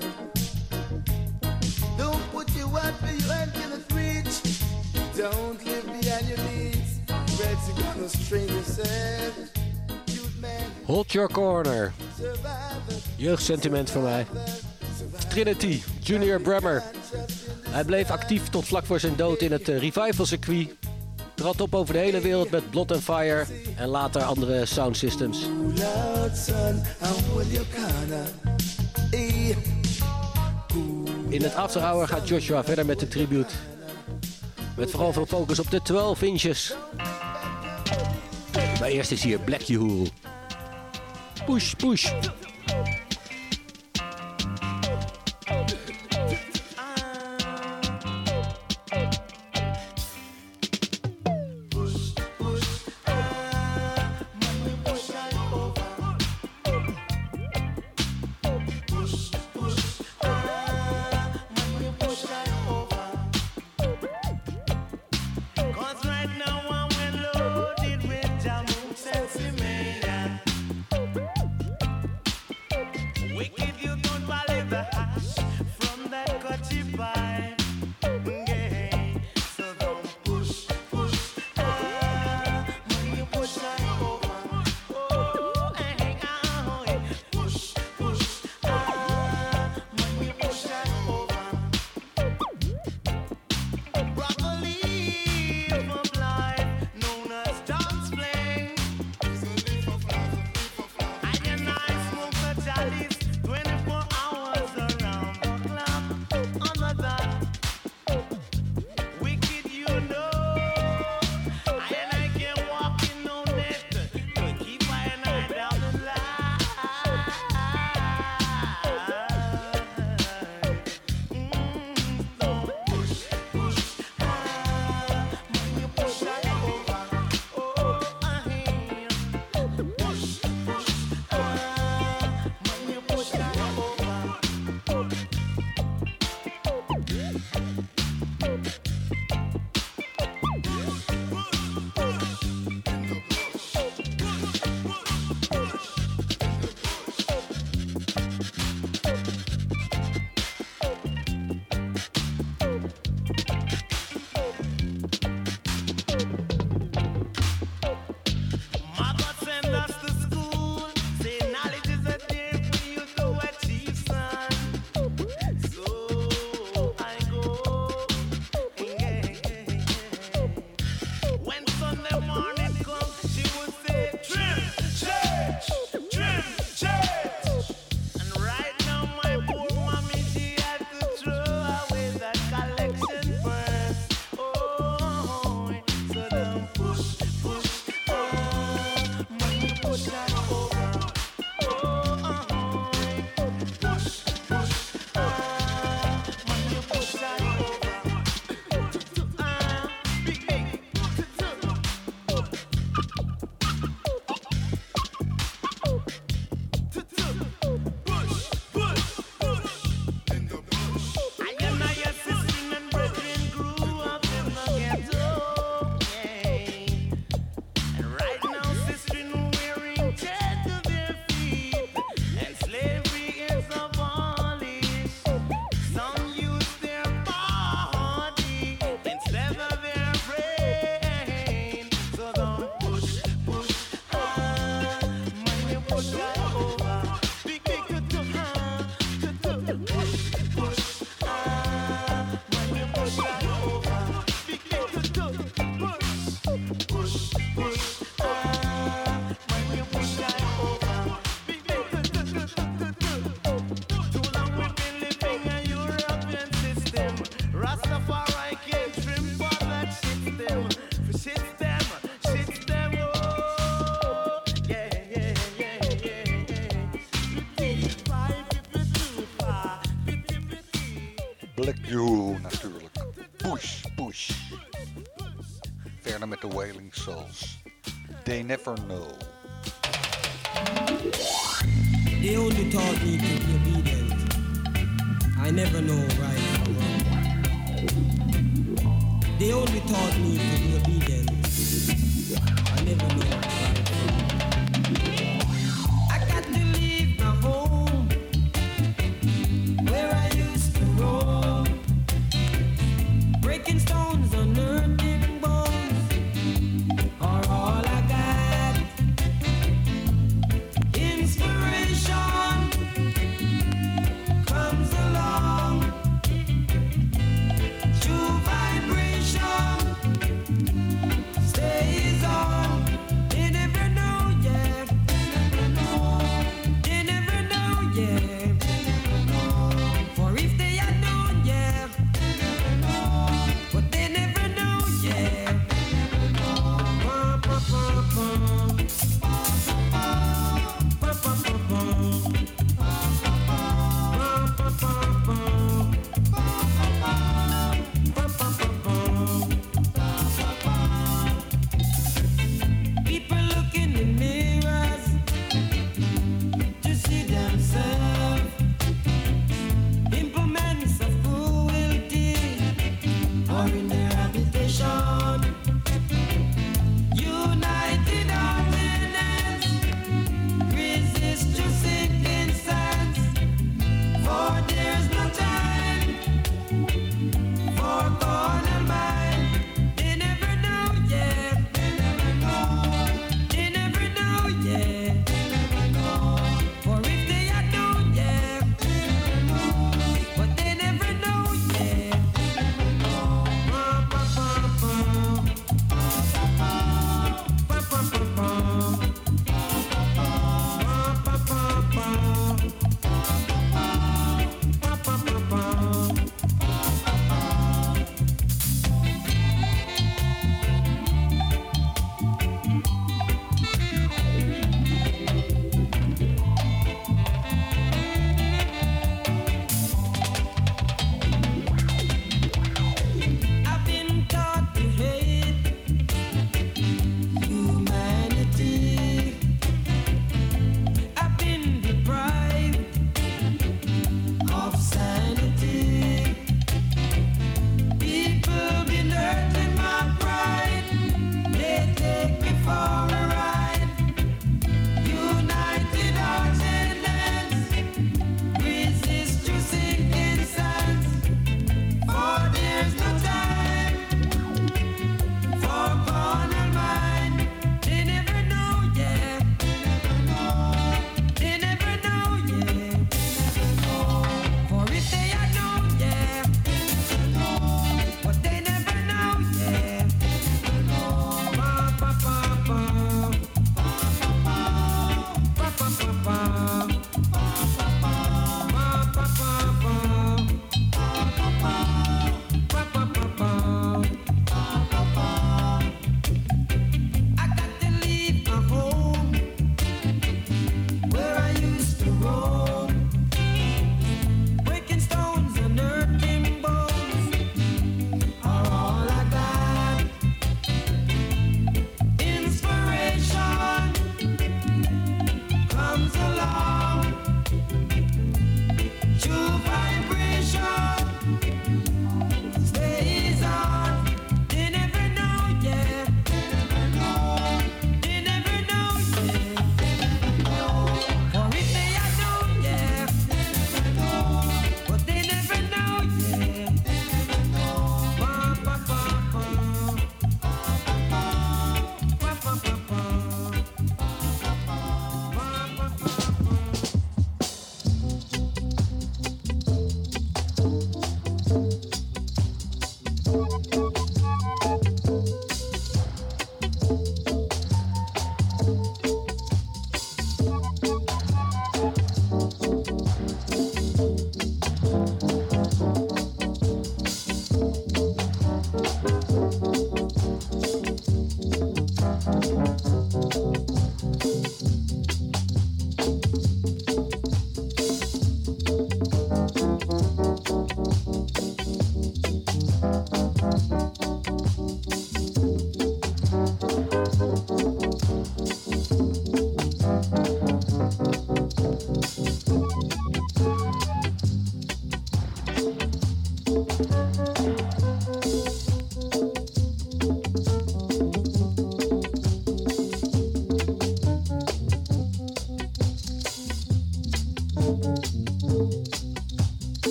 Don't put your one for you and. Don't live behind your gonna strain yourself. Hold Your Corner. Jeugdsentiment voor mij. Trinity, Junior Bremmer. Hij bleef actief tot vlak voor zijn dood in het eh, revival circuit. Trad op over de hele wereld met Blood and Fire en later andere sound systems. In het after hour gaat Joshua verder met de tribute. Met vooral veel focus op de 12 inches. Maar eerst is hier Black Yule. Push, push. Wailing Souls. They never know. They only taught me to be obedient. I never know right from wrong. They only taught me to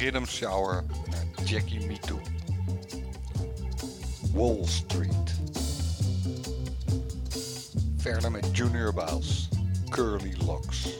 Riddim Shower naar Jackie Mittoo. Wall Street. Verder met Junior Byles, Curly Locks.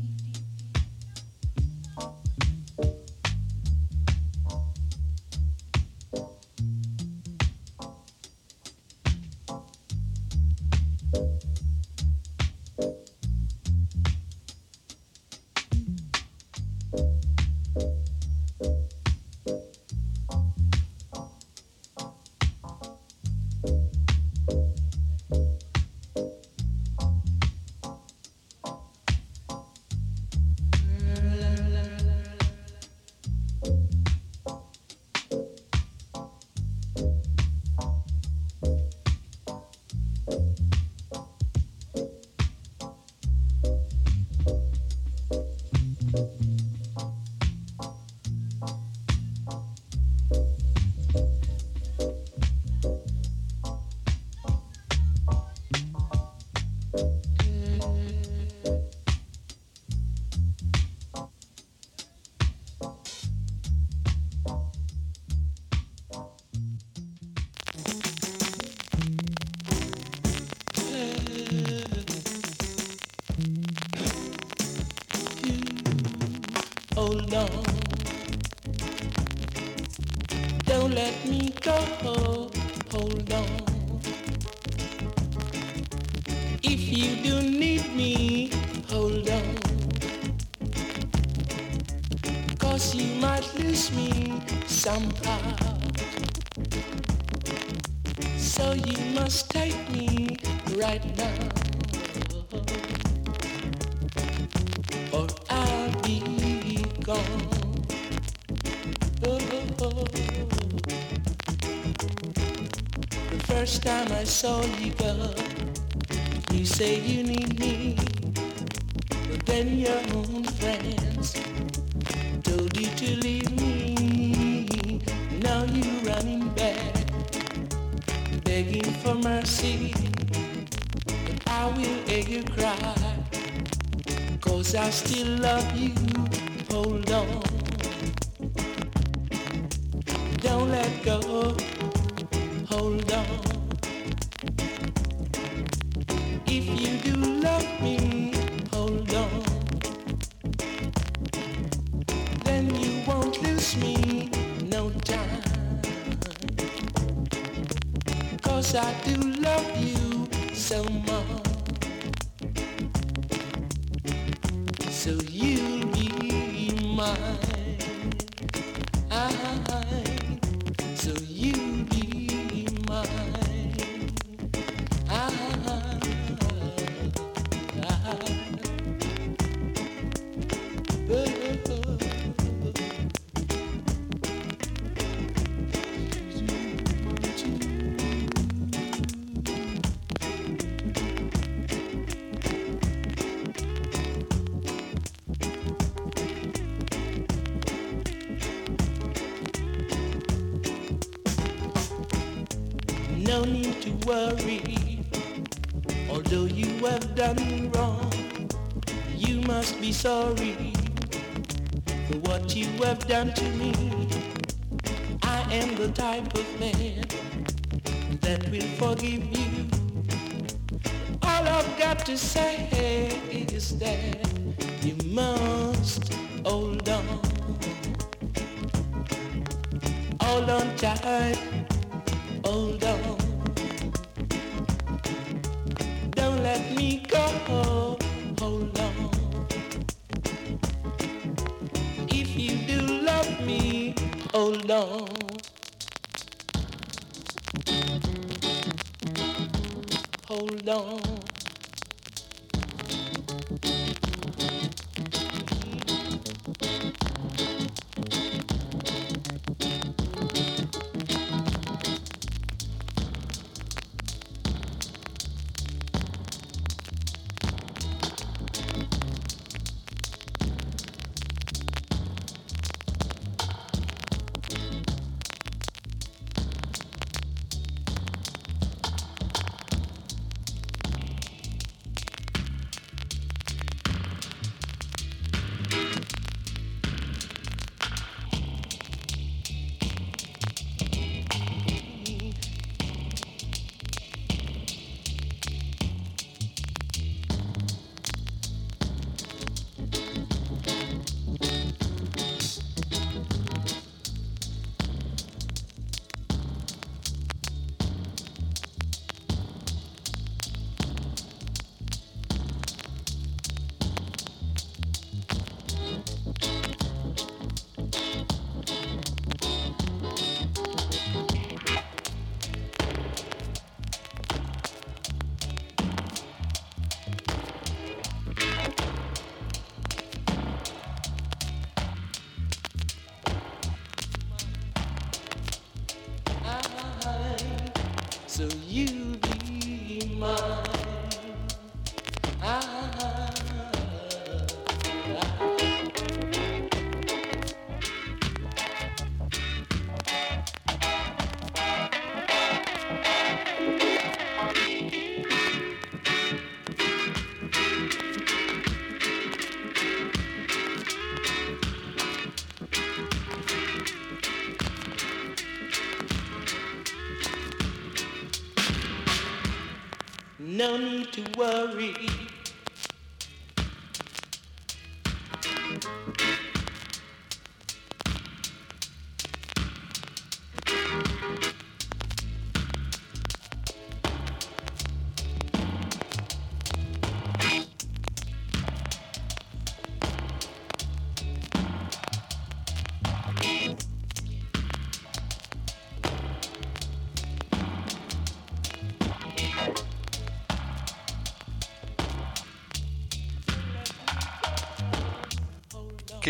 Don't let me go. Hold on. If you do need me, hold on. Cause you might lose me somehow. So you must take me right now. I saw you go, you say you need me, but then your own friends told you to leave me. Now you're running back, begging for mercy, but I will hear you cry. Cause I still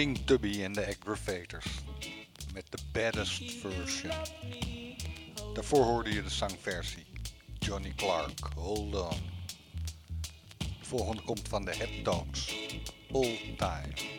King Tubby en de Aggravators. Met de baddest version. Daarvoor hoorde je de zangversie. Johnny Clark, Hold On. De volgende komt van de Heptones. Old Time.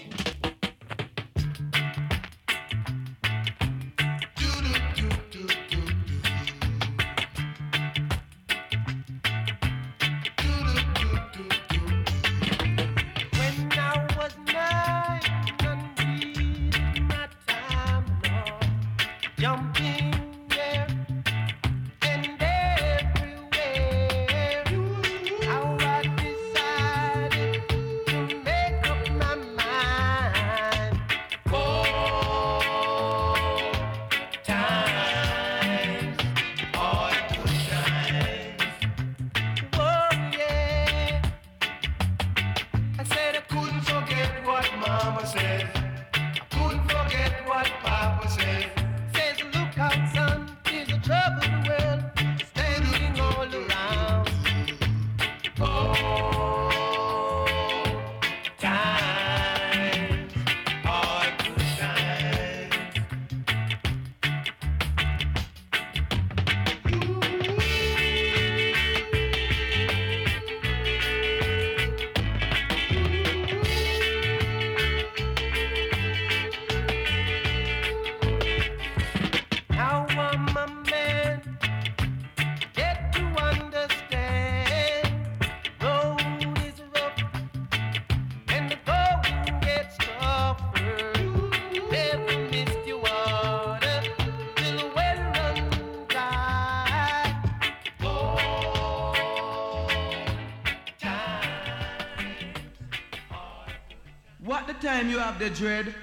Time you have the dread?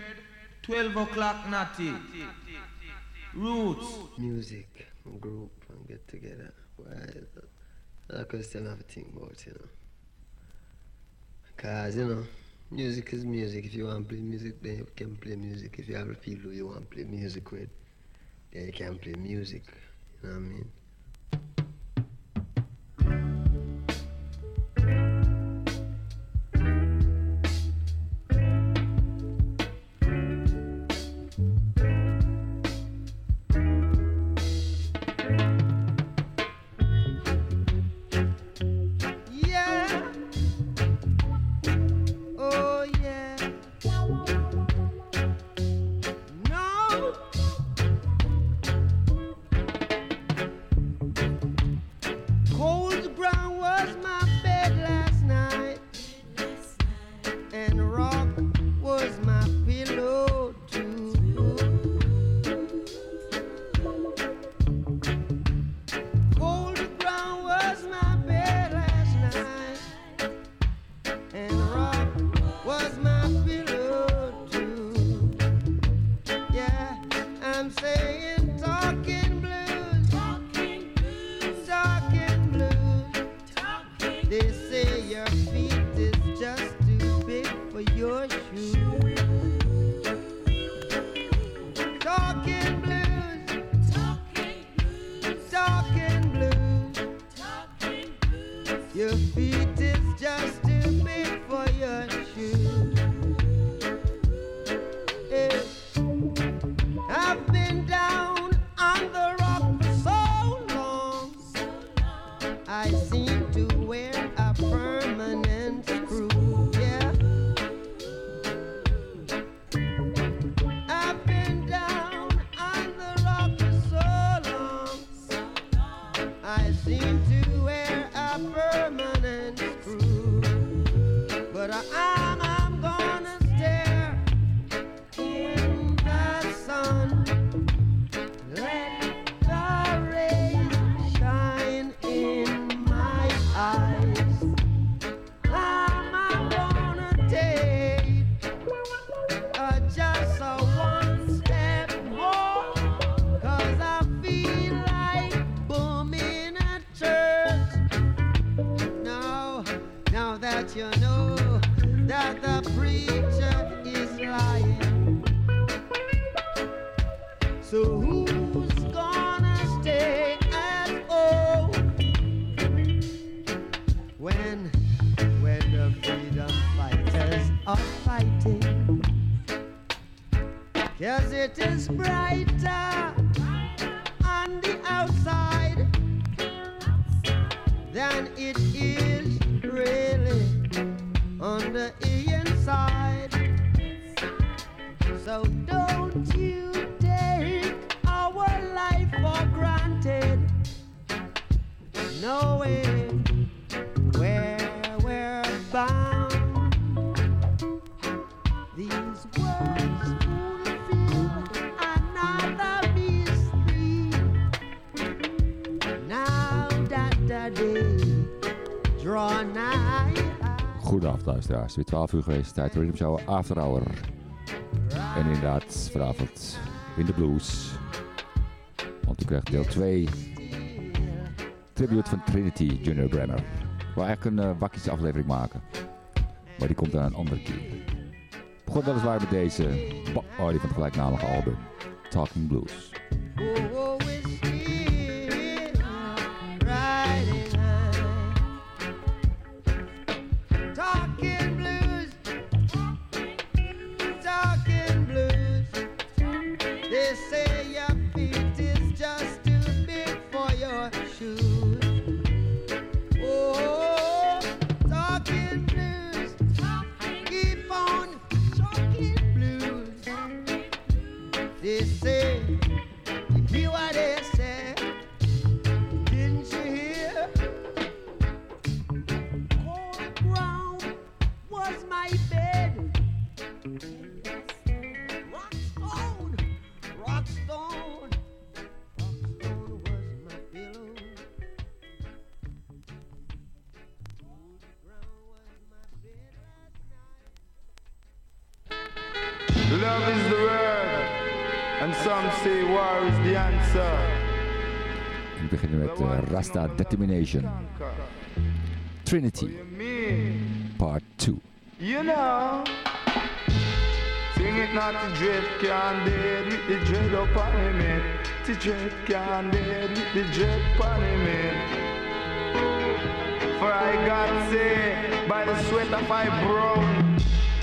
12 o'clock, natty. Roots. Music, group, and get together. Why? That's a question I have to think about, you know. Because, you know, music is music. If you want to play music, then you can play music. If you have a people you want to play music with, then you can play music. You know what I mean? Luisteraars, weer 12 uur geweest, tijd Rhythm Show After Hour. En inderdaad, vanavond in de blues. Want u krijgt deel 2. Tribute van Trinity Junior Brenner. Ik wil eigenlijk een uh, wakkies aflevering maken. Maar die komt dan een andere keer. Begon weliswaar met deze Bob Marley van het gelijknamige album. Talking Blues. Eh, Determination. Trinity, part 2. You know, sing it not to dread can dead with the dread upon him. To dread can dead with the dread upon him. For I God say, by the sweat of my brow,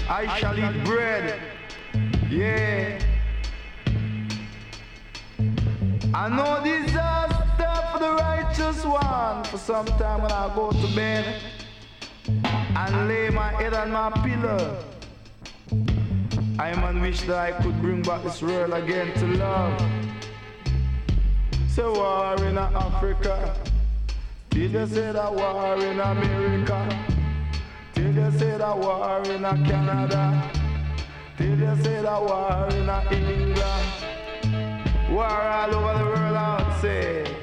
I shall eat bread. Yeah. I know disaster for the righteous one. For some time when I go to bed and lay my head on my pillow, I man wish that I could bring back this world again to love. So war in Africa, till you say that war in America, till you say that war in Canada, till you say that war in England. War all over the world, I would say.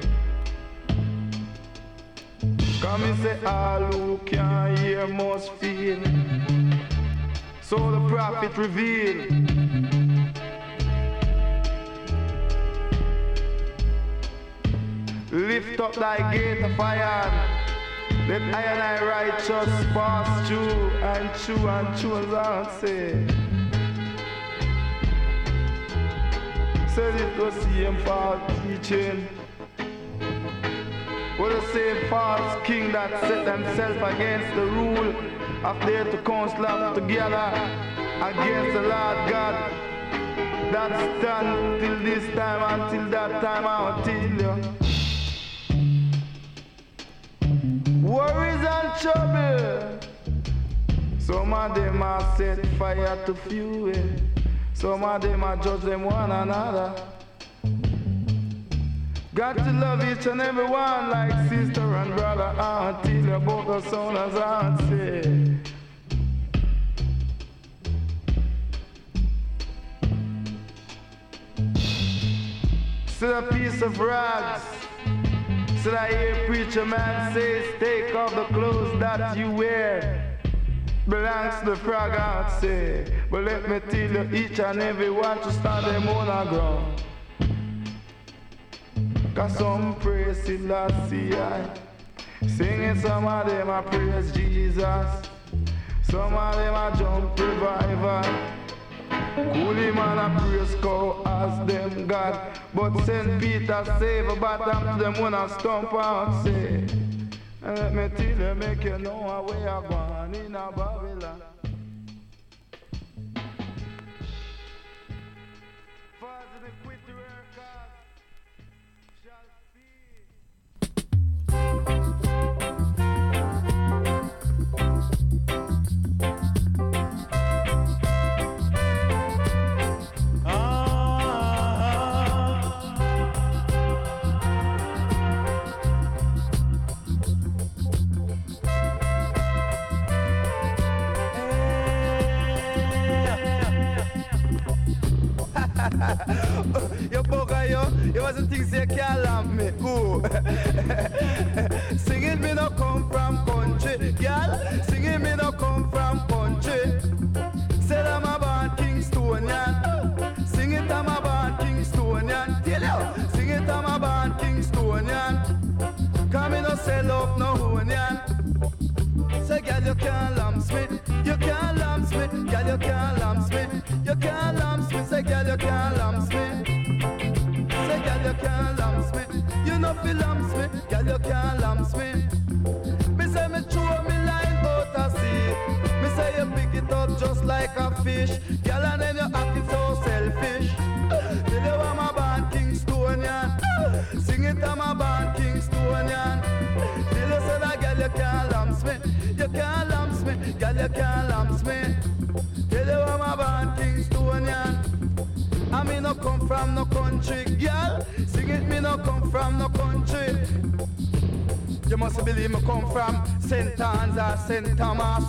And say all who can hear must feel. So the prophet revealed. Lift up thy gate of iron. Let I and I righteous pass through and through and through as I say. Said it was same false teaching. Was the same false king that set themselves against the rule of they to counsel up together against the Lord God. That stand till this time until that time I'll tell you. Worries and trouble. Some of them are set fire to fuel. Some of them are judge them one another. Got to love each and every one like sister and brother until you both the son as I say. See a piece of rags. See I hear preacher man says, take off the clothes that you wear belongs to the frog out say. But let me tell you, each and every one to stand them on the ground. Cause some praise Selassie I Singing some of them I praise Jesus Some of them a jump revival. Coolie man a praise cow as them God. But St. Peter save a bottom to them when I stomp out say. Let me tell you, make you know we are going in a Babylon. Wasn't say you can't laugh me. Ooh. Singing me no come from country, girl. Singing me no come from country. Said I'm a born Kingstonian. Sing it I'm a born Kingstonian. Tell you, sing it I'm a born Kingstonian. Come in no sell up no onion. Say girl you can't lamb can't lamb me. Me say me throw me line out of sea, me say you pick it up just like a fish, girl and then you acting so selfish. Tell you I'm a born Kingstonian, sing it I'm a born Kingstonian. Tell you say that girl you can't lamb me, you can't lamb me, girl you can't lamb me. Tell you I'm a born Kingstonian. I me no come from no country, girl. Sing it, me no come from no country. You must believe me come from St. Anne's or St. Thomas.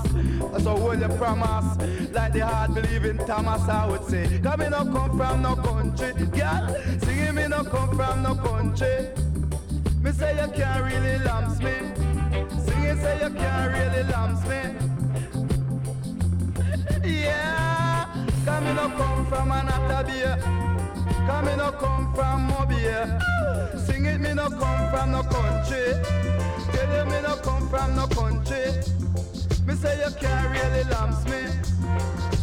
That's a holy promise. Like the heart believe in Thomas, I would say. Cause me no come from no country, girl. Sing it, me no come from no country. Me say you can't really lambs me. Sing it, say you can't really lambs me. Yeah, cause me no come from Anatabia. Cause me no come from Mobile. Sing it, me no come from no country. Tell you me no come from no country. Me say you can't really lambs me.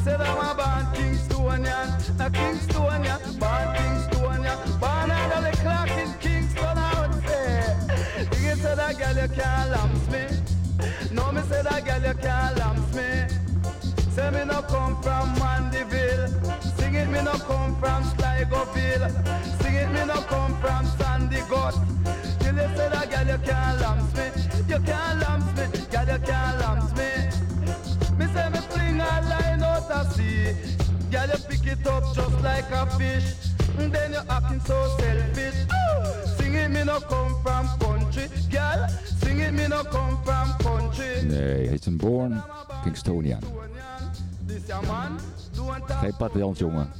Say that I'm a born Kingstonian, a Kingstonian, born Kingstonian, born under the clock in Kingston, I would say. You say that girl you can't lambs me. No, me say that girl you can't lambs me. Say me no come from Mandeville. Sing it, me no come from Sligoville. Sing it, me no come from Sandy Gut. Till you say that ah, girl you can't lambs me. You can't lambs me, girl you can't lambs me. Me say me fling a line out of sea. Girl you pick it up just like a fish. And then you acting so selfish. Sing it, me no come from country. Girl, sing it, me no come from country. Nee, is een Born Kingstonian. Geen plattelandsjongen.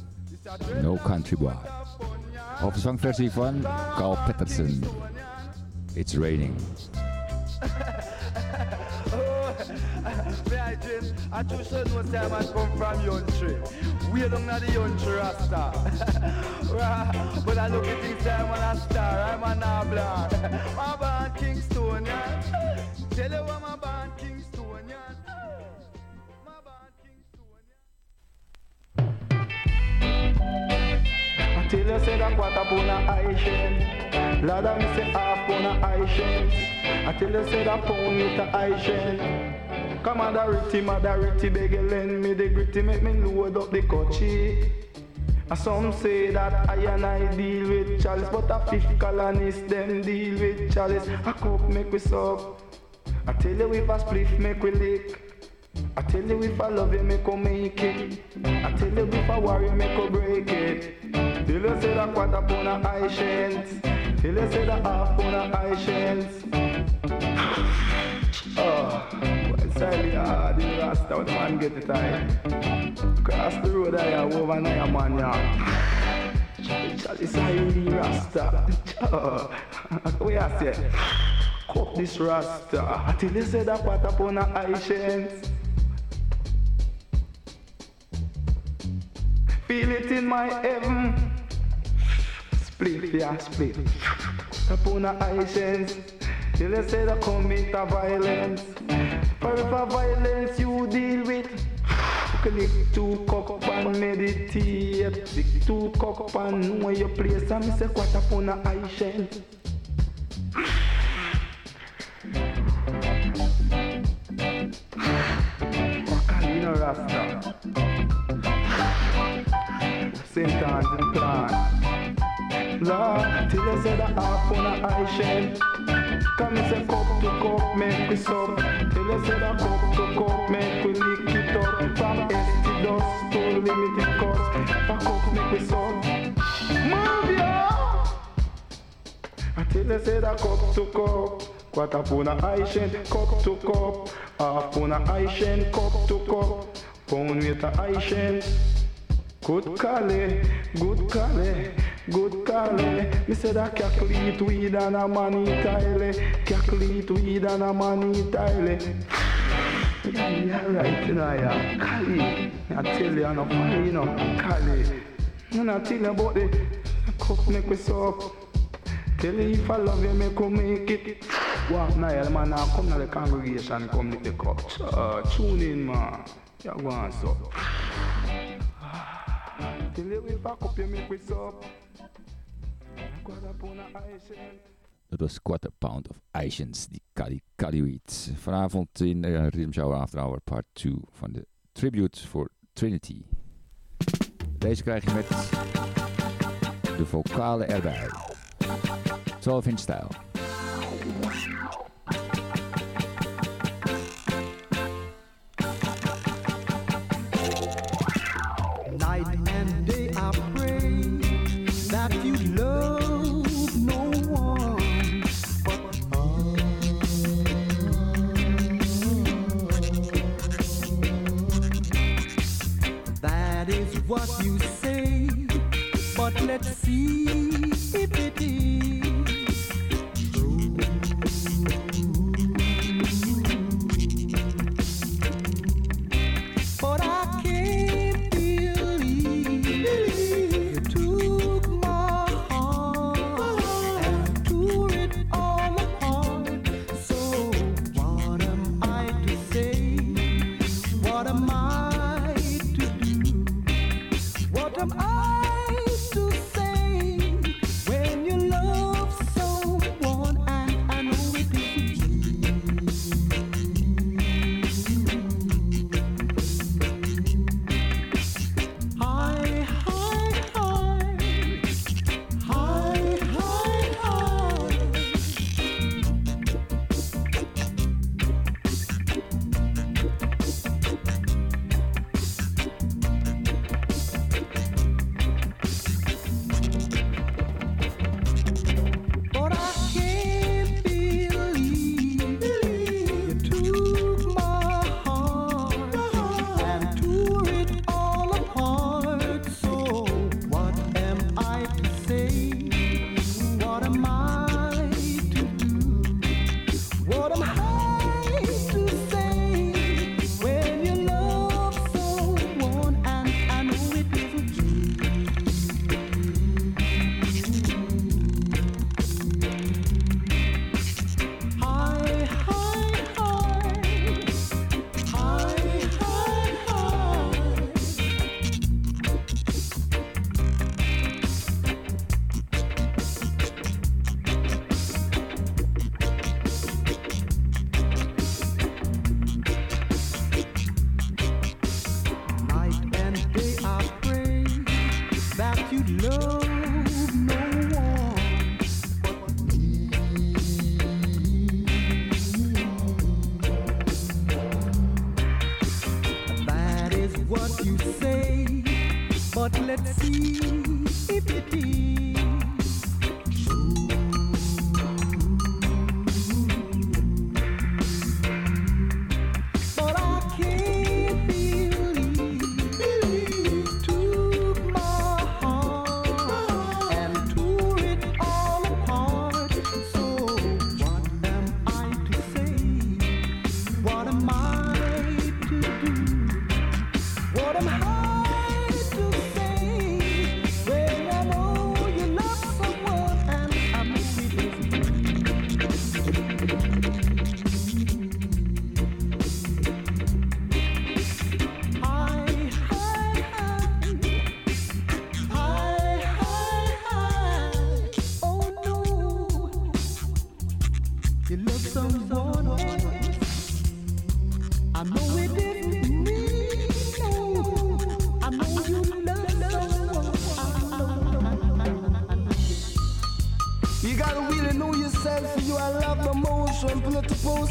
No Country Boy. Of zangversie van Carl Patterson. It's Raining. I dream, I too know say man come from country. We know the country rasta. But I look at things say I'm a star, I'm a nabla. I'm born Kingstonian. Tell you I'm a born I tell you say that upon a high shen. Lord I me say half a high shen. I tell you say that pound with a shen. Come on, the ritty, mother ritty, beg lend me the gritty, make me load up the coachy. And some say that I and I deal with chalice, but a fifth colonist them deal with chalice. A cup make we suck. I tell you if a spliff make we lick. I tell you if I love you make we make it. I tell you if I worry make we break it. Tell you say that quarter pound a high shells. Tell you say that half pound a high shells. Oh, well, sorry, hard in Rasta when the man get it high. Cross the road I have over nine man, yeah. Chalice I in Rasta. Oh, we are say, cut this Rasta. Till you say that quarter pound a high shells. Feel it in my heaven. Split, yeah, split. Upon a high sense. Till you say the commit a violence. For if a violence you deal with, you can lick two cup and meditate. Lick two cup and know your place. And me say what upon a eye shell. Wakalina Rasta. Anne's in the plan. Lord, till you say the half on a eye shell. Come say cup to cup, make we sub. Till you say the cup to cup, make we lick it up. From to dust to limited cost. A cup make we sub. Move ya! Until you say the cup to cup. Quarter pound eye shen, cup to cup. Half pound eye shen, cup to cup. Pound weight a eye shen. Good Cali, good Cali, good Cali. Me say that calculate weed and a money tile. Calculate weed and a money tile. Yeah, yeah, right, you know, yeah. Cali, I tell you, I'm not funny, you know, Cali. And I tell you about the cup make me soap. Tell you if I love you, make you make it. Walk yeah, man, now come to the congregation, come lick the cup. Uh, tune in, man. You go on, so. Dat was Quarter Pound of Asians, die Kali. Vanavond in uh, Rhythm Show After Hour Part 2 van de Tribute voor Trinity. Deze krijg je met de vocalen erbij. 12 in stijl. That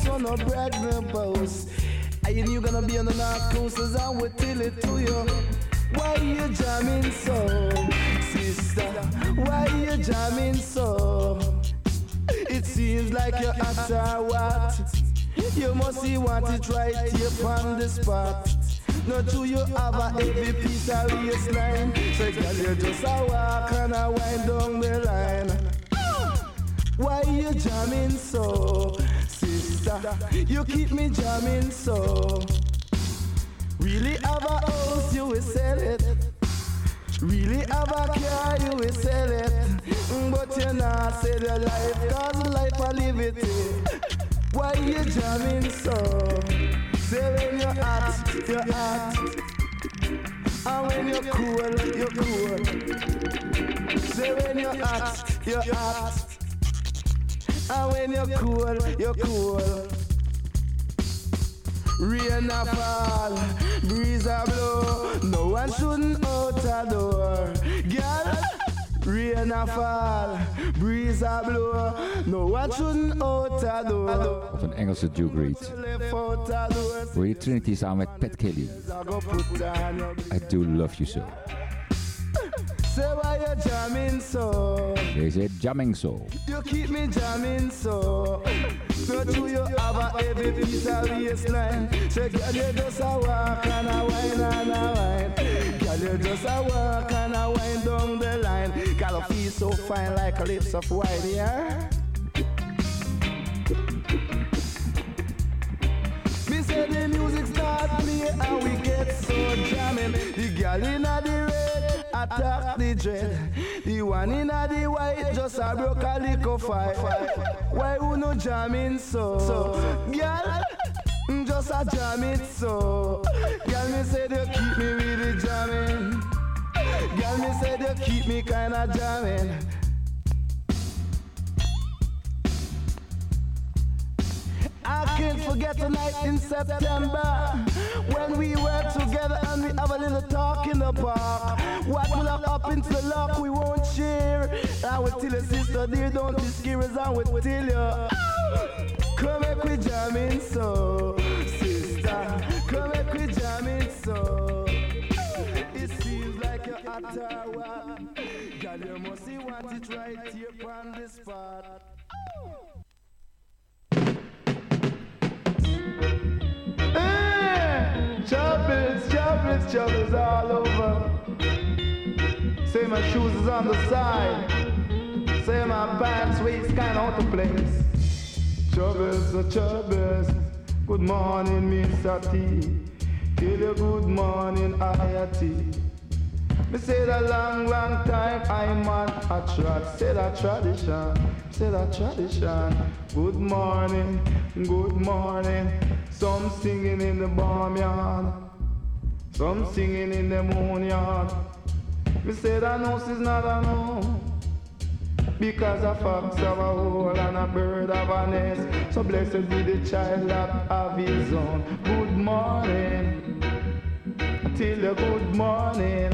one no brag no boast. I you gonna be on the north coast as I will tell it to you. Why you jamming so, sister? Why you jamming so? It seems like you're at or what? You must see what it right here on the spot. Not true, you have a heavy piece of waistline. So, girl, you just a walk and a wind down the line. Why you jamming so? You keep me jamming so. Really have a house, you will sell it. Really have a car, you will sell it. Mm, But you not sell your life, cause life I live it. Why you jamming so? Say when you're hot, you're hot. And when you're cool, you're cool. Say when you're hot, you're hot. And when you're cool, you're cool. Rain a fall, breeze a blow. No one shouldn't out a door. Girl, rain a fall, breeze a blow. No one shouldn't out a door. Wat een Engelse Duke Reid. Left out a door. Hoor je Trinity samen met Pat Kelly. I go put on your I do love you so. Say why you jamming so? Deze heet Jamming Soul. You keep me jamming so. So do you have a heavy piece of waistline? Say girl you just a walk and a wine and a wine. Girl you just a walk and a wine down the line. Girl you feel so fine like lips of wine, yeah. Me say the music start play and we get so jamming. The girl inna the red attack the dread. The one inna the white just a broke a little fight. Why you no jamming so? So, girl. mm, Just a jam it so Girl me say you keep me really jamming Girl me say you keep me kinda jamming I can't forget the night in September when we were together and we have a little talk in the park. What will have happened to the luck we won't share? I will tell your sister, dear, don't be scared I will tell you. Come make we jamming so, sister. Come make we jamming so. It seems like you're at Ottawa. Girl, you must see what it right here on the spot. Choppers, choppers, choppers all over. Say my shoes is on the side. Say my pants waist kind out of place. Choppers, choppers. Good morning, Mr. T. Tell you good morning, IAT. Me say that long, long time I'm on a trot. Say that tradition, say that tradition. Good morning, good morning. Some singing in the barnyard, some singing in the moon yard. Me say that house is not a no. Because a fox have a hole and a bird have a nest. So blessed be the child that have his own. Good morning, till the good morning.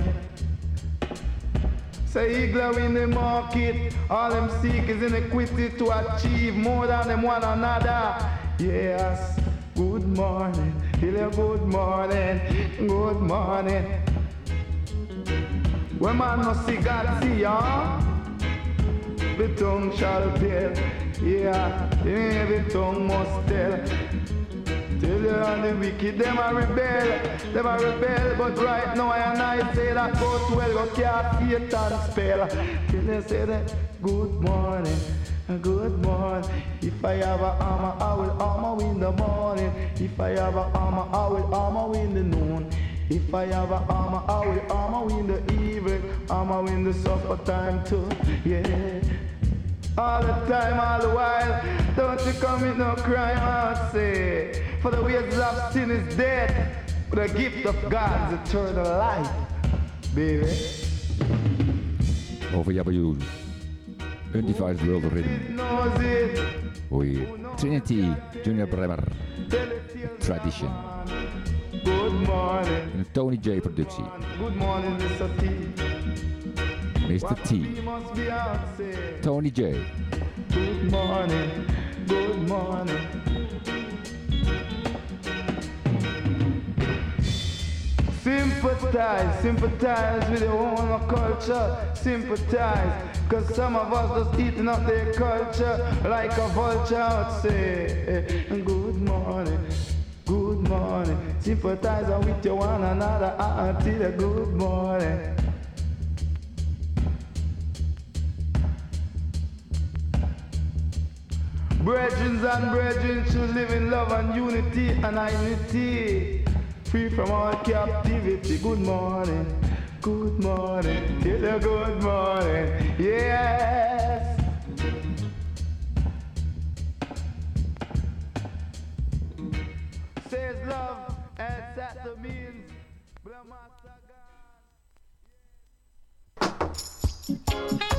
Say eagle in the market, all them seek is inequity to achieve more than them one another. Yes, good morning, till you good morning, good morning. When man no see God see ya, the tongue shall tell. Yeah, every tongue must tell. Tell you all the wicked, them a rebel, them a rebel, but right now I and I say that goes well, go cast Satan spell. Till you say that, good morning, good morning. If I have a armor, I will armor in the morning. If I have a armor, I will armor in the noon. If I have a armor, I will armor in the evening, armor in the supper time too. Yeah. All the time, all the while, don't you commit no crime, I say. For the wages of sin is death, but the gift of God is eternal life, baby. Over Jabba Undivided World Rhythm. Hoor je Trinity Junior Bremer. Tradition. Good morning, Een Tony J productie. good morning, Mr. T. Mr. T, Tony J. Good morning, good morning. Sympathize, sympathize with your own culture, sympathize. Cause some of us just eating up their culture like a vulture out say, good morning good morning. Sympathize with you one another until a good morning. Brethren and brethren should live in love and unity and unity. Free from all captivity. Good morning. Good morning. Till a good morning. Yes. Says love and that the means. Brahma Sagan.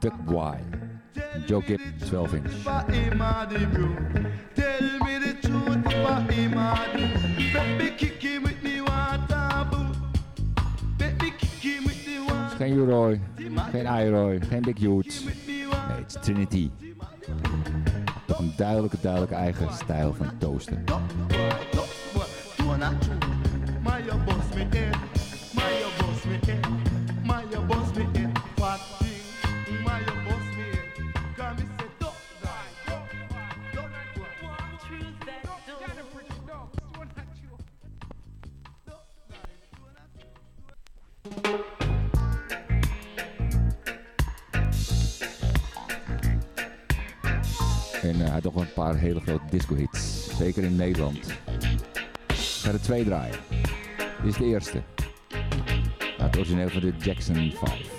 Duck Why. Joe 12 inch. Geen Uroy, geen Iroy, geen Big Huge. Nee, het is Trinity. Toch een duidelijke, duidelijke eigen stijl van toasten. My boss me my boss me. paar hele grote disco-hits. Zeker in Nederland. Ik ga twee draaien. Dit is de eerste. Het origineel van de Jackson 5.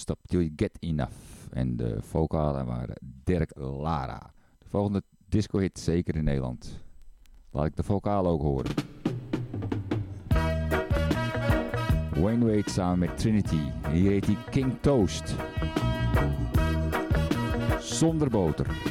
stop till get enough. En de vocalen waren Dirk Lara. De volgende disco-hit zeker in Nederland. Laat ik de vocalen ook horen. Wayne Wade samen met Trinity. Hier heet hij King Toast. Zonder boter.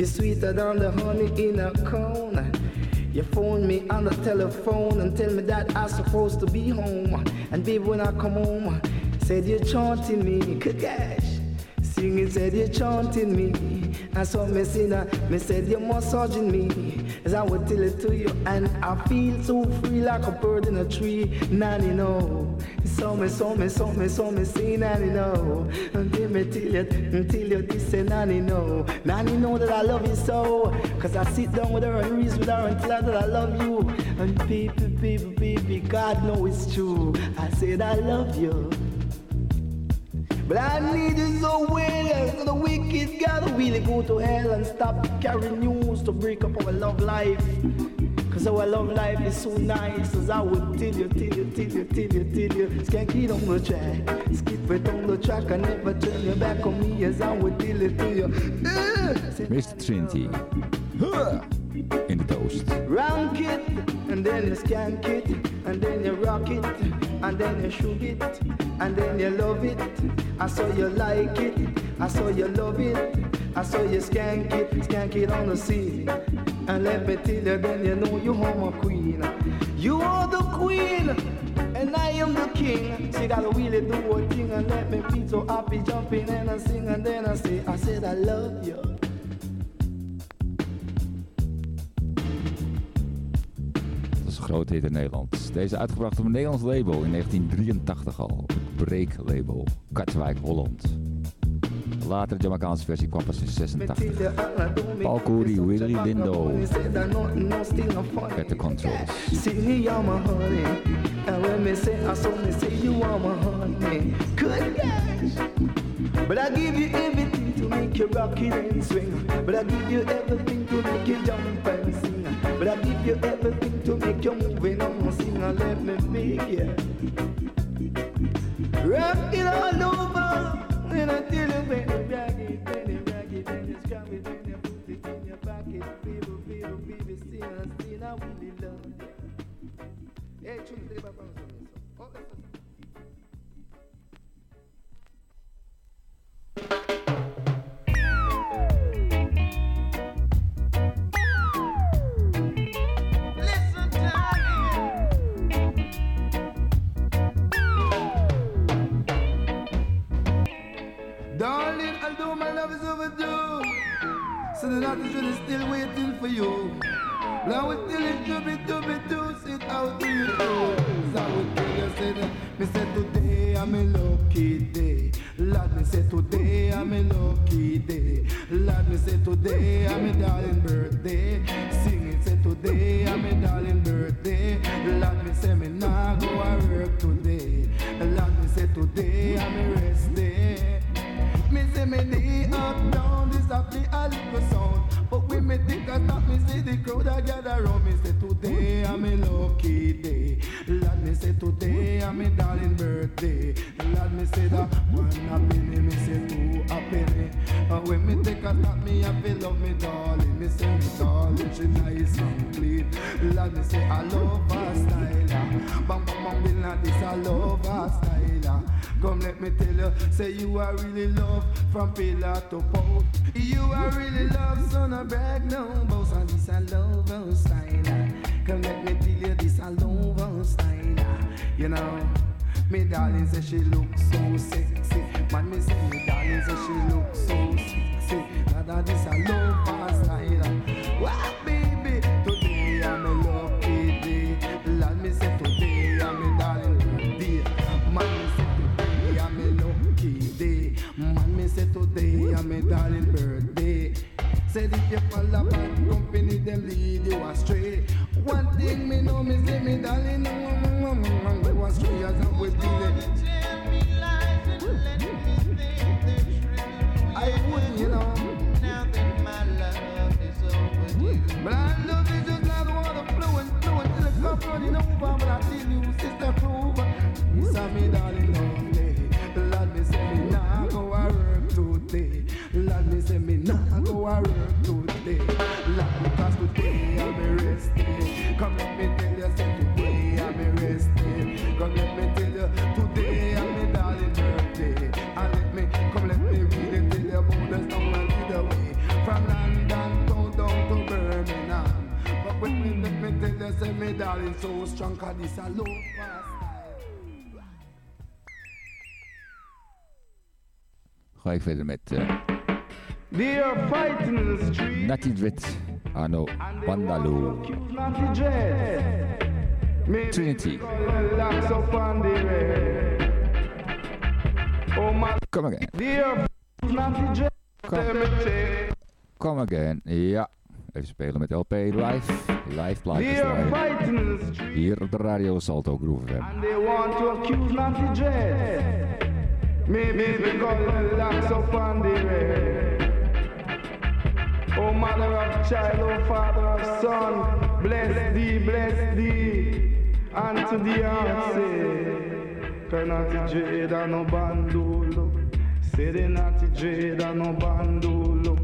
You're sweeter than the honey in a cone. You phone me on the telephone and tell me that I'm supposed to be home. And baby, when I come home, said you're chanting me, gosh. Singing said you're chanting me. I saw me sinner, me said you're massaging me. As I would tell it to you, and I feel so free like a bird in a tree. Nanny no. So me, so me, so me, so me, say nanny no. Until me tell you, until you say nanny no. Nanny know that I love you so. Cause I sit down with her and reason with her and tell her that I love you. And baby, baby, baby, God know it's true. I said I love you. But I need you so well, so the wicked gotta really go to hell and stop carrying news to break up our love life. Cause our love life is so nice, as I would tell you, tell you, tell you, tell you, tell you. Skanky on the track, skip it on track, and never turn your back on me, as I would tell it to you. Uh, Mr. Trinity. In the toast. Rank it, and then you skank it, and then you rock it, and then you shoot it, and then you love it. I saw you like it, I saw you love it, I saw you skank it, skank it on the ceiling. And let me tell you, then you know you are my queen. King. You gotta really do a thing and let me be so happy, jumping and I sing, and then I say, I said I love you. Dat is een grote hit in Nederland. Deze uitgebracht op een Nederlands label in 1983 al. Het Break label. Katwijk, Holland. Later Jamaicaanse versie kwam pas in 86. Paul Cooley, Willie Lindo. Met de controls. See me, you're my honey. And when me say, I saw me say you are my honey. Good gosh. But I give you everything to make you rock it and swing. But I give you everything to make you jump and sing. But I give you everything to make you move and sing and let me make you. ik verder met... Uh, Natty Dread, Arno Bandalo. Trinity. Come again. Come. Come again. Ja. Even spelen met LP Live. Live plaatjes. Hier op de radio Salto Groove FM. Maybe because locks up on the way. Oh mother of child, oh father of son, bless thee, bless thee, and to the answer. Penalty jade and no bandolo. Say the naughty jade and no bandolo.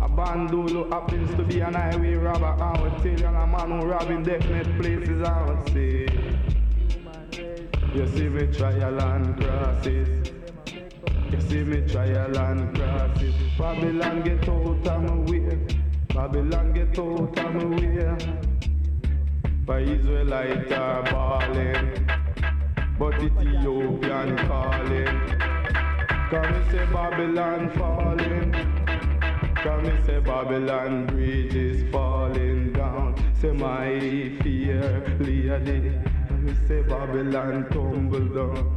A bandolo happens to be an highway robber, I would tell you, and a man who robbing definite places, I would say. You see me trial and crosses. You see me trial and crosses. Babylon get out of my way. Babylon get out of my way. By Israelite are balling. But Ethiopian calling. Come and say Babylon falling. Come and say Babylon bridge is falling down. Say my fear, Leah me say Babylon tumble down.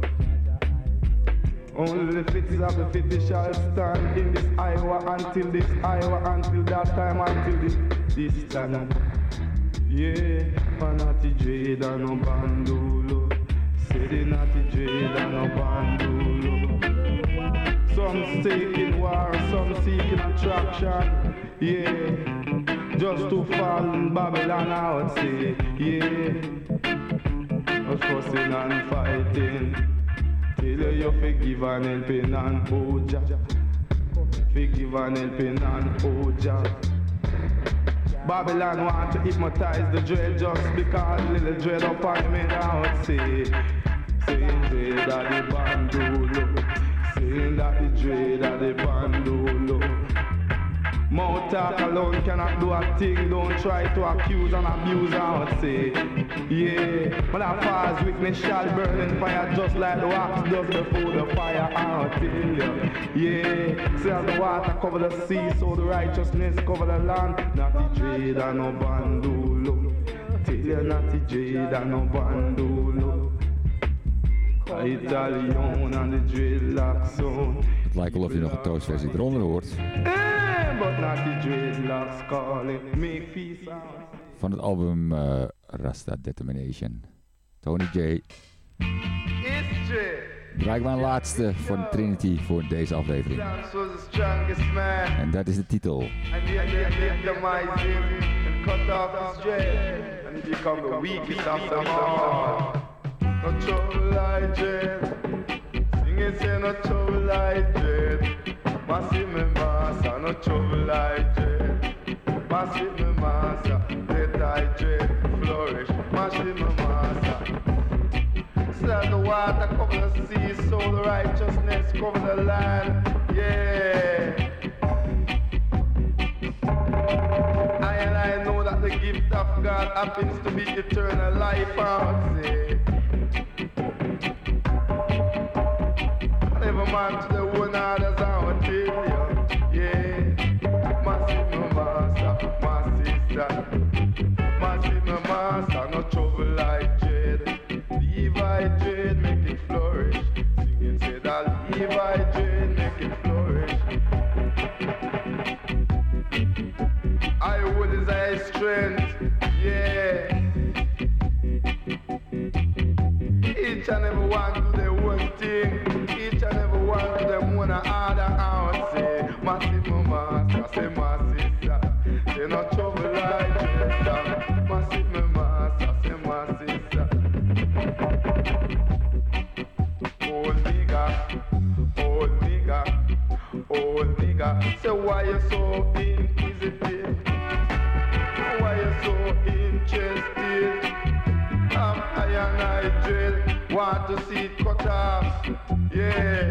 Only the fits of the fitty shall stand in this Iowa until this Iowa until that time until this this time. Yeah, Panati Jade and no bandulo. Say the naughty Jade and no bandolo. Some seeking war, some seeking attraction. Yeah, just to fall in Babylon, I would say. Yeah no fussing and fighting. Till you forgive and helping and oh Jah, forgive and helping and oh ya. Babylon want to hypnotize the dread just because little dread up on me now say, saying dread of the bandolo, saying that the dread of the bandolo. Mouth talk alone cannot do a thing. Don't try to accuse and abuse I would say. Yeah, but as far as witness shall burn in fire just like the wax does before the fire. I'll tell you. Yeah, see as the water cover the sea, so the righteousness cover the land. Not the dread and no bandulo. Tell you not the dread and no bandulo. Italian and the dreadlock. Het lijkt wel of je nog een toastversie eronder hoort. Eh, Van het album uh, Rasta Determination. Tony J. Draai ik mijn laatste van Trinity voor deze aflevering. En dat is de titel. Not trouble like Massive me massa, no trouble like dread. Massive me massa, let I dread flourish. Massive me massa. Said the water cover the sea, so the righteousness cover the land. Yeah. I and I know that the gift of God happens to be eternal life. I say. Never man to the one. Each and every one do their own thing. Them one order out. Say, massive mama, say my sister. Say no trouble like this. Massive mama, say my sister. Old nigga, old nigga, old nigga. Say why you so inquisitive? Why you so interested? I'm I and I drill. Want to see cut off. Yeah.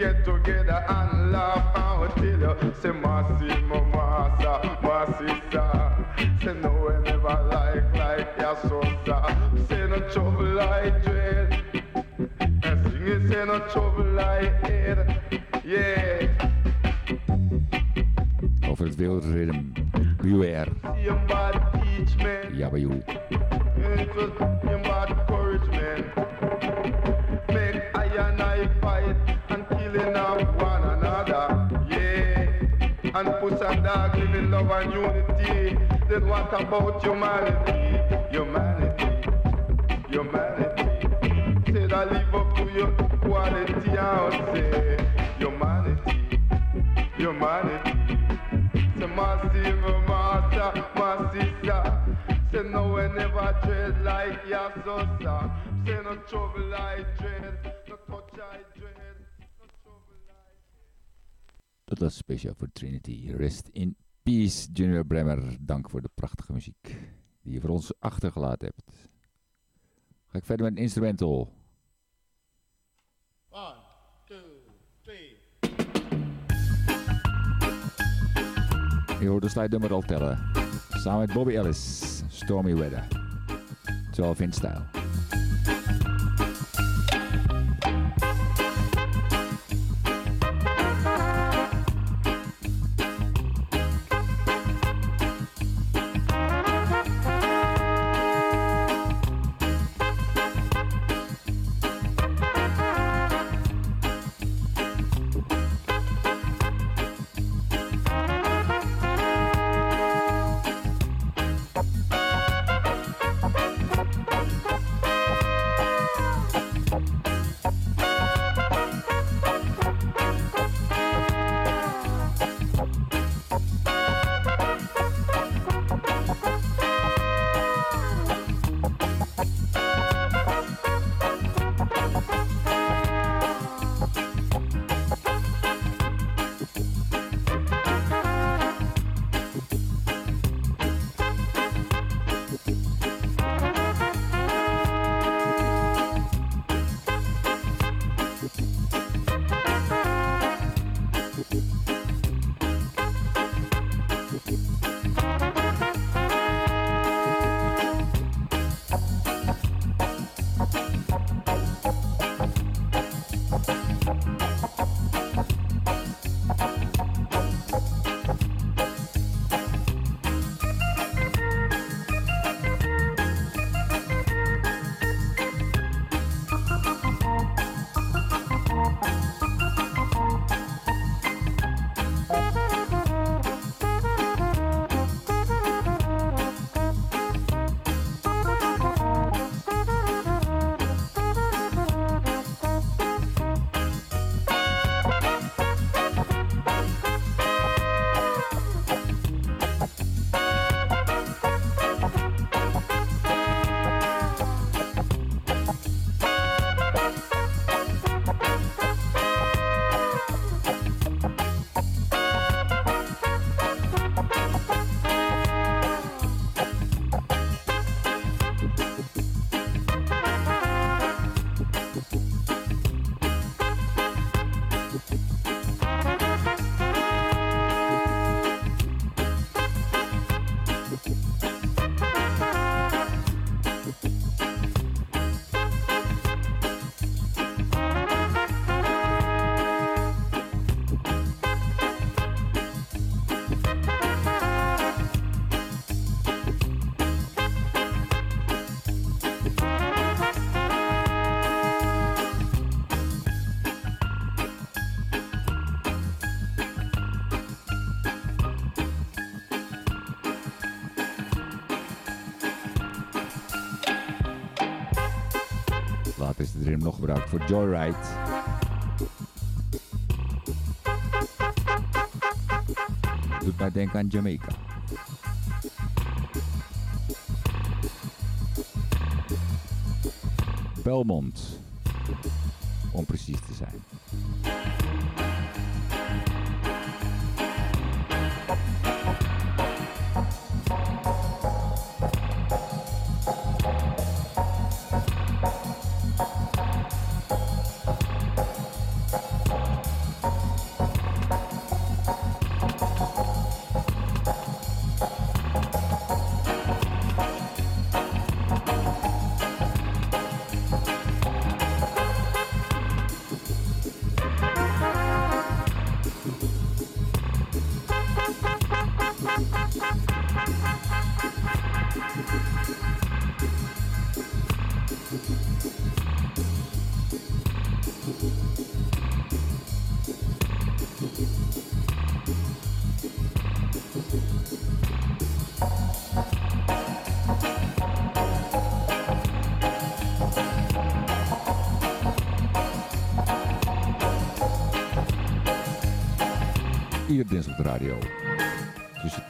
Get together and laugh and will tell you say mercy my master, my sister. Say no one never like like your sister. Say no trouble like dread. And sing it say no trouble like head. Yeah. Over het wereldritme. Beware. See him bad teach man. Yabby You. It was bad courage man. And killing one another. Yeah. And put some dog living love and unity. Then what about humanity? Humanity. Humanity. Say that live up to your quality and say humanity. Humanity. Say massive master, my sister. Say no one never dread like your sister. Say no trouble like dread, no touch I Dat was speciaal voor Trinity. Rest in peace, Junior Bremmer. Dank voor de prachtige muziek die je voor ons achtergelaten hebt. Ga ik verder met een instrumental. One, two, three. Je hoort de sluitnummer al tellen. Samen met Bobby Ellis, Stormy Weather. 12 in stijl. Voor Joyride. Mij denken aan Jamaica. Belmont,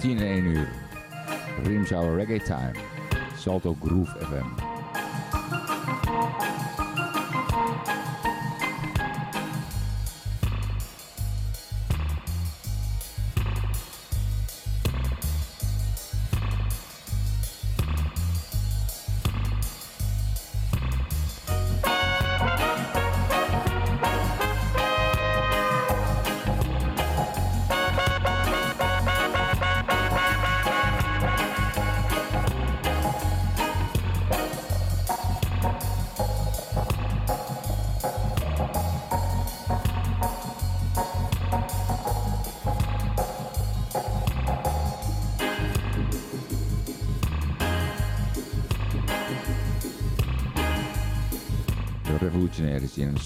10 en 1 uur. Rimshower Reggae Time. Salto Groove FM.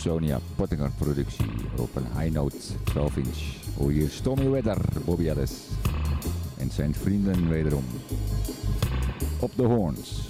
Sonia Pottinger productie op een High Note 12 inch. Je hier Stormy Weather, Bobby Ellis en zijn vrienden wederom. Op de horns.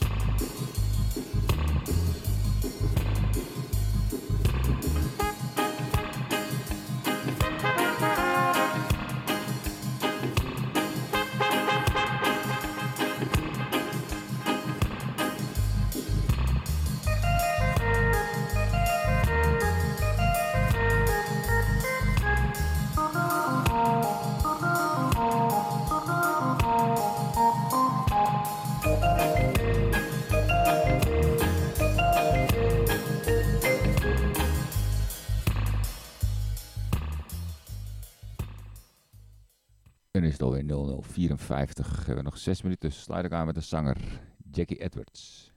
50. We hebben nog 6 minuten. Sluit ik aan met de zanger Jackie Edwards.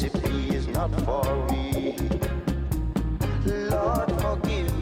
recipe is not for me. Lord, forgive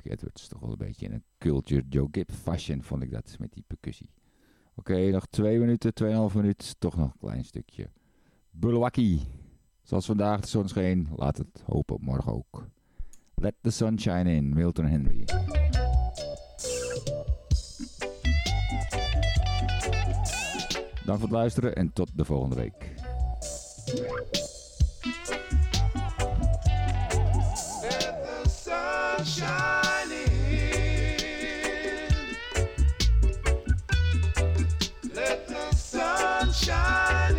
Isaac Edwards. Dus toch wel een beetje in een culture Joe Gibb fashion vond ik dat met die percussie. Oké, nog twee minuten, tweeënhalf minuut. Toch nog een klein stukje. Bulwaki. Zoals vandaag de zon scheen, laat het hopen morgen ook. Let the sunshine in, Milton Henry. Dank voor het luisteren en tot de volgende week. Let the shine.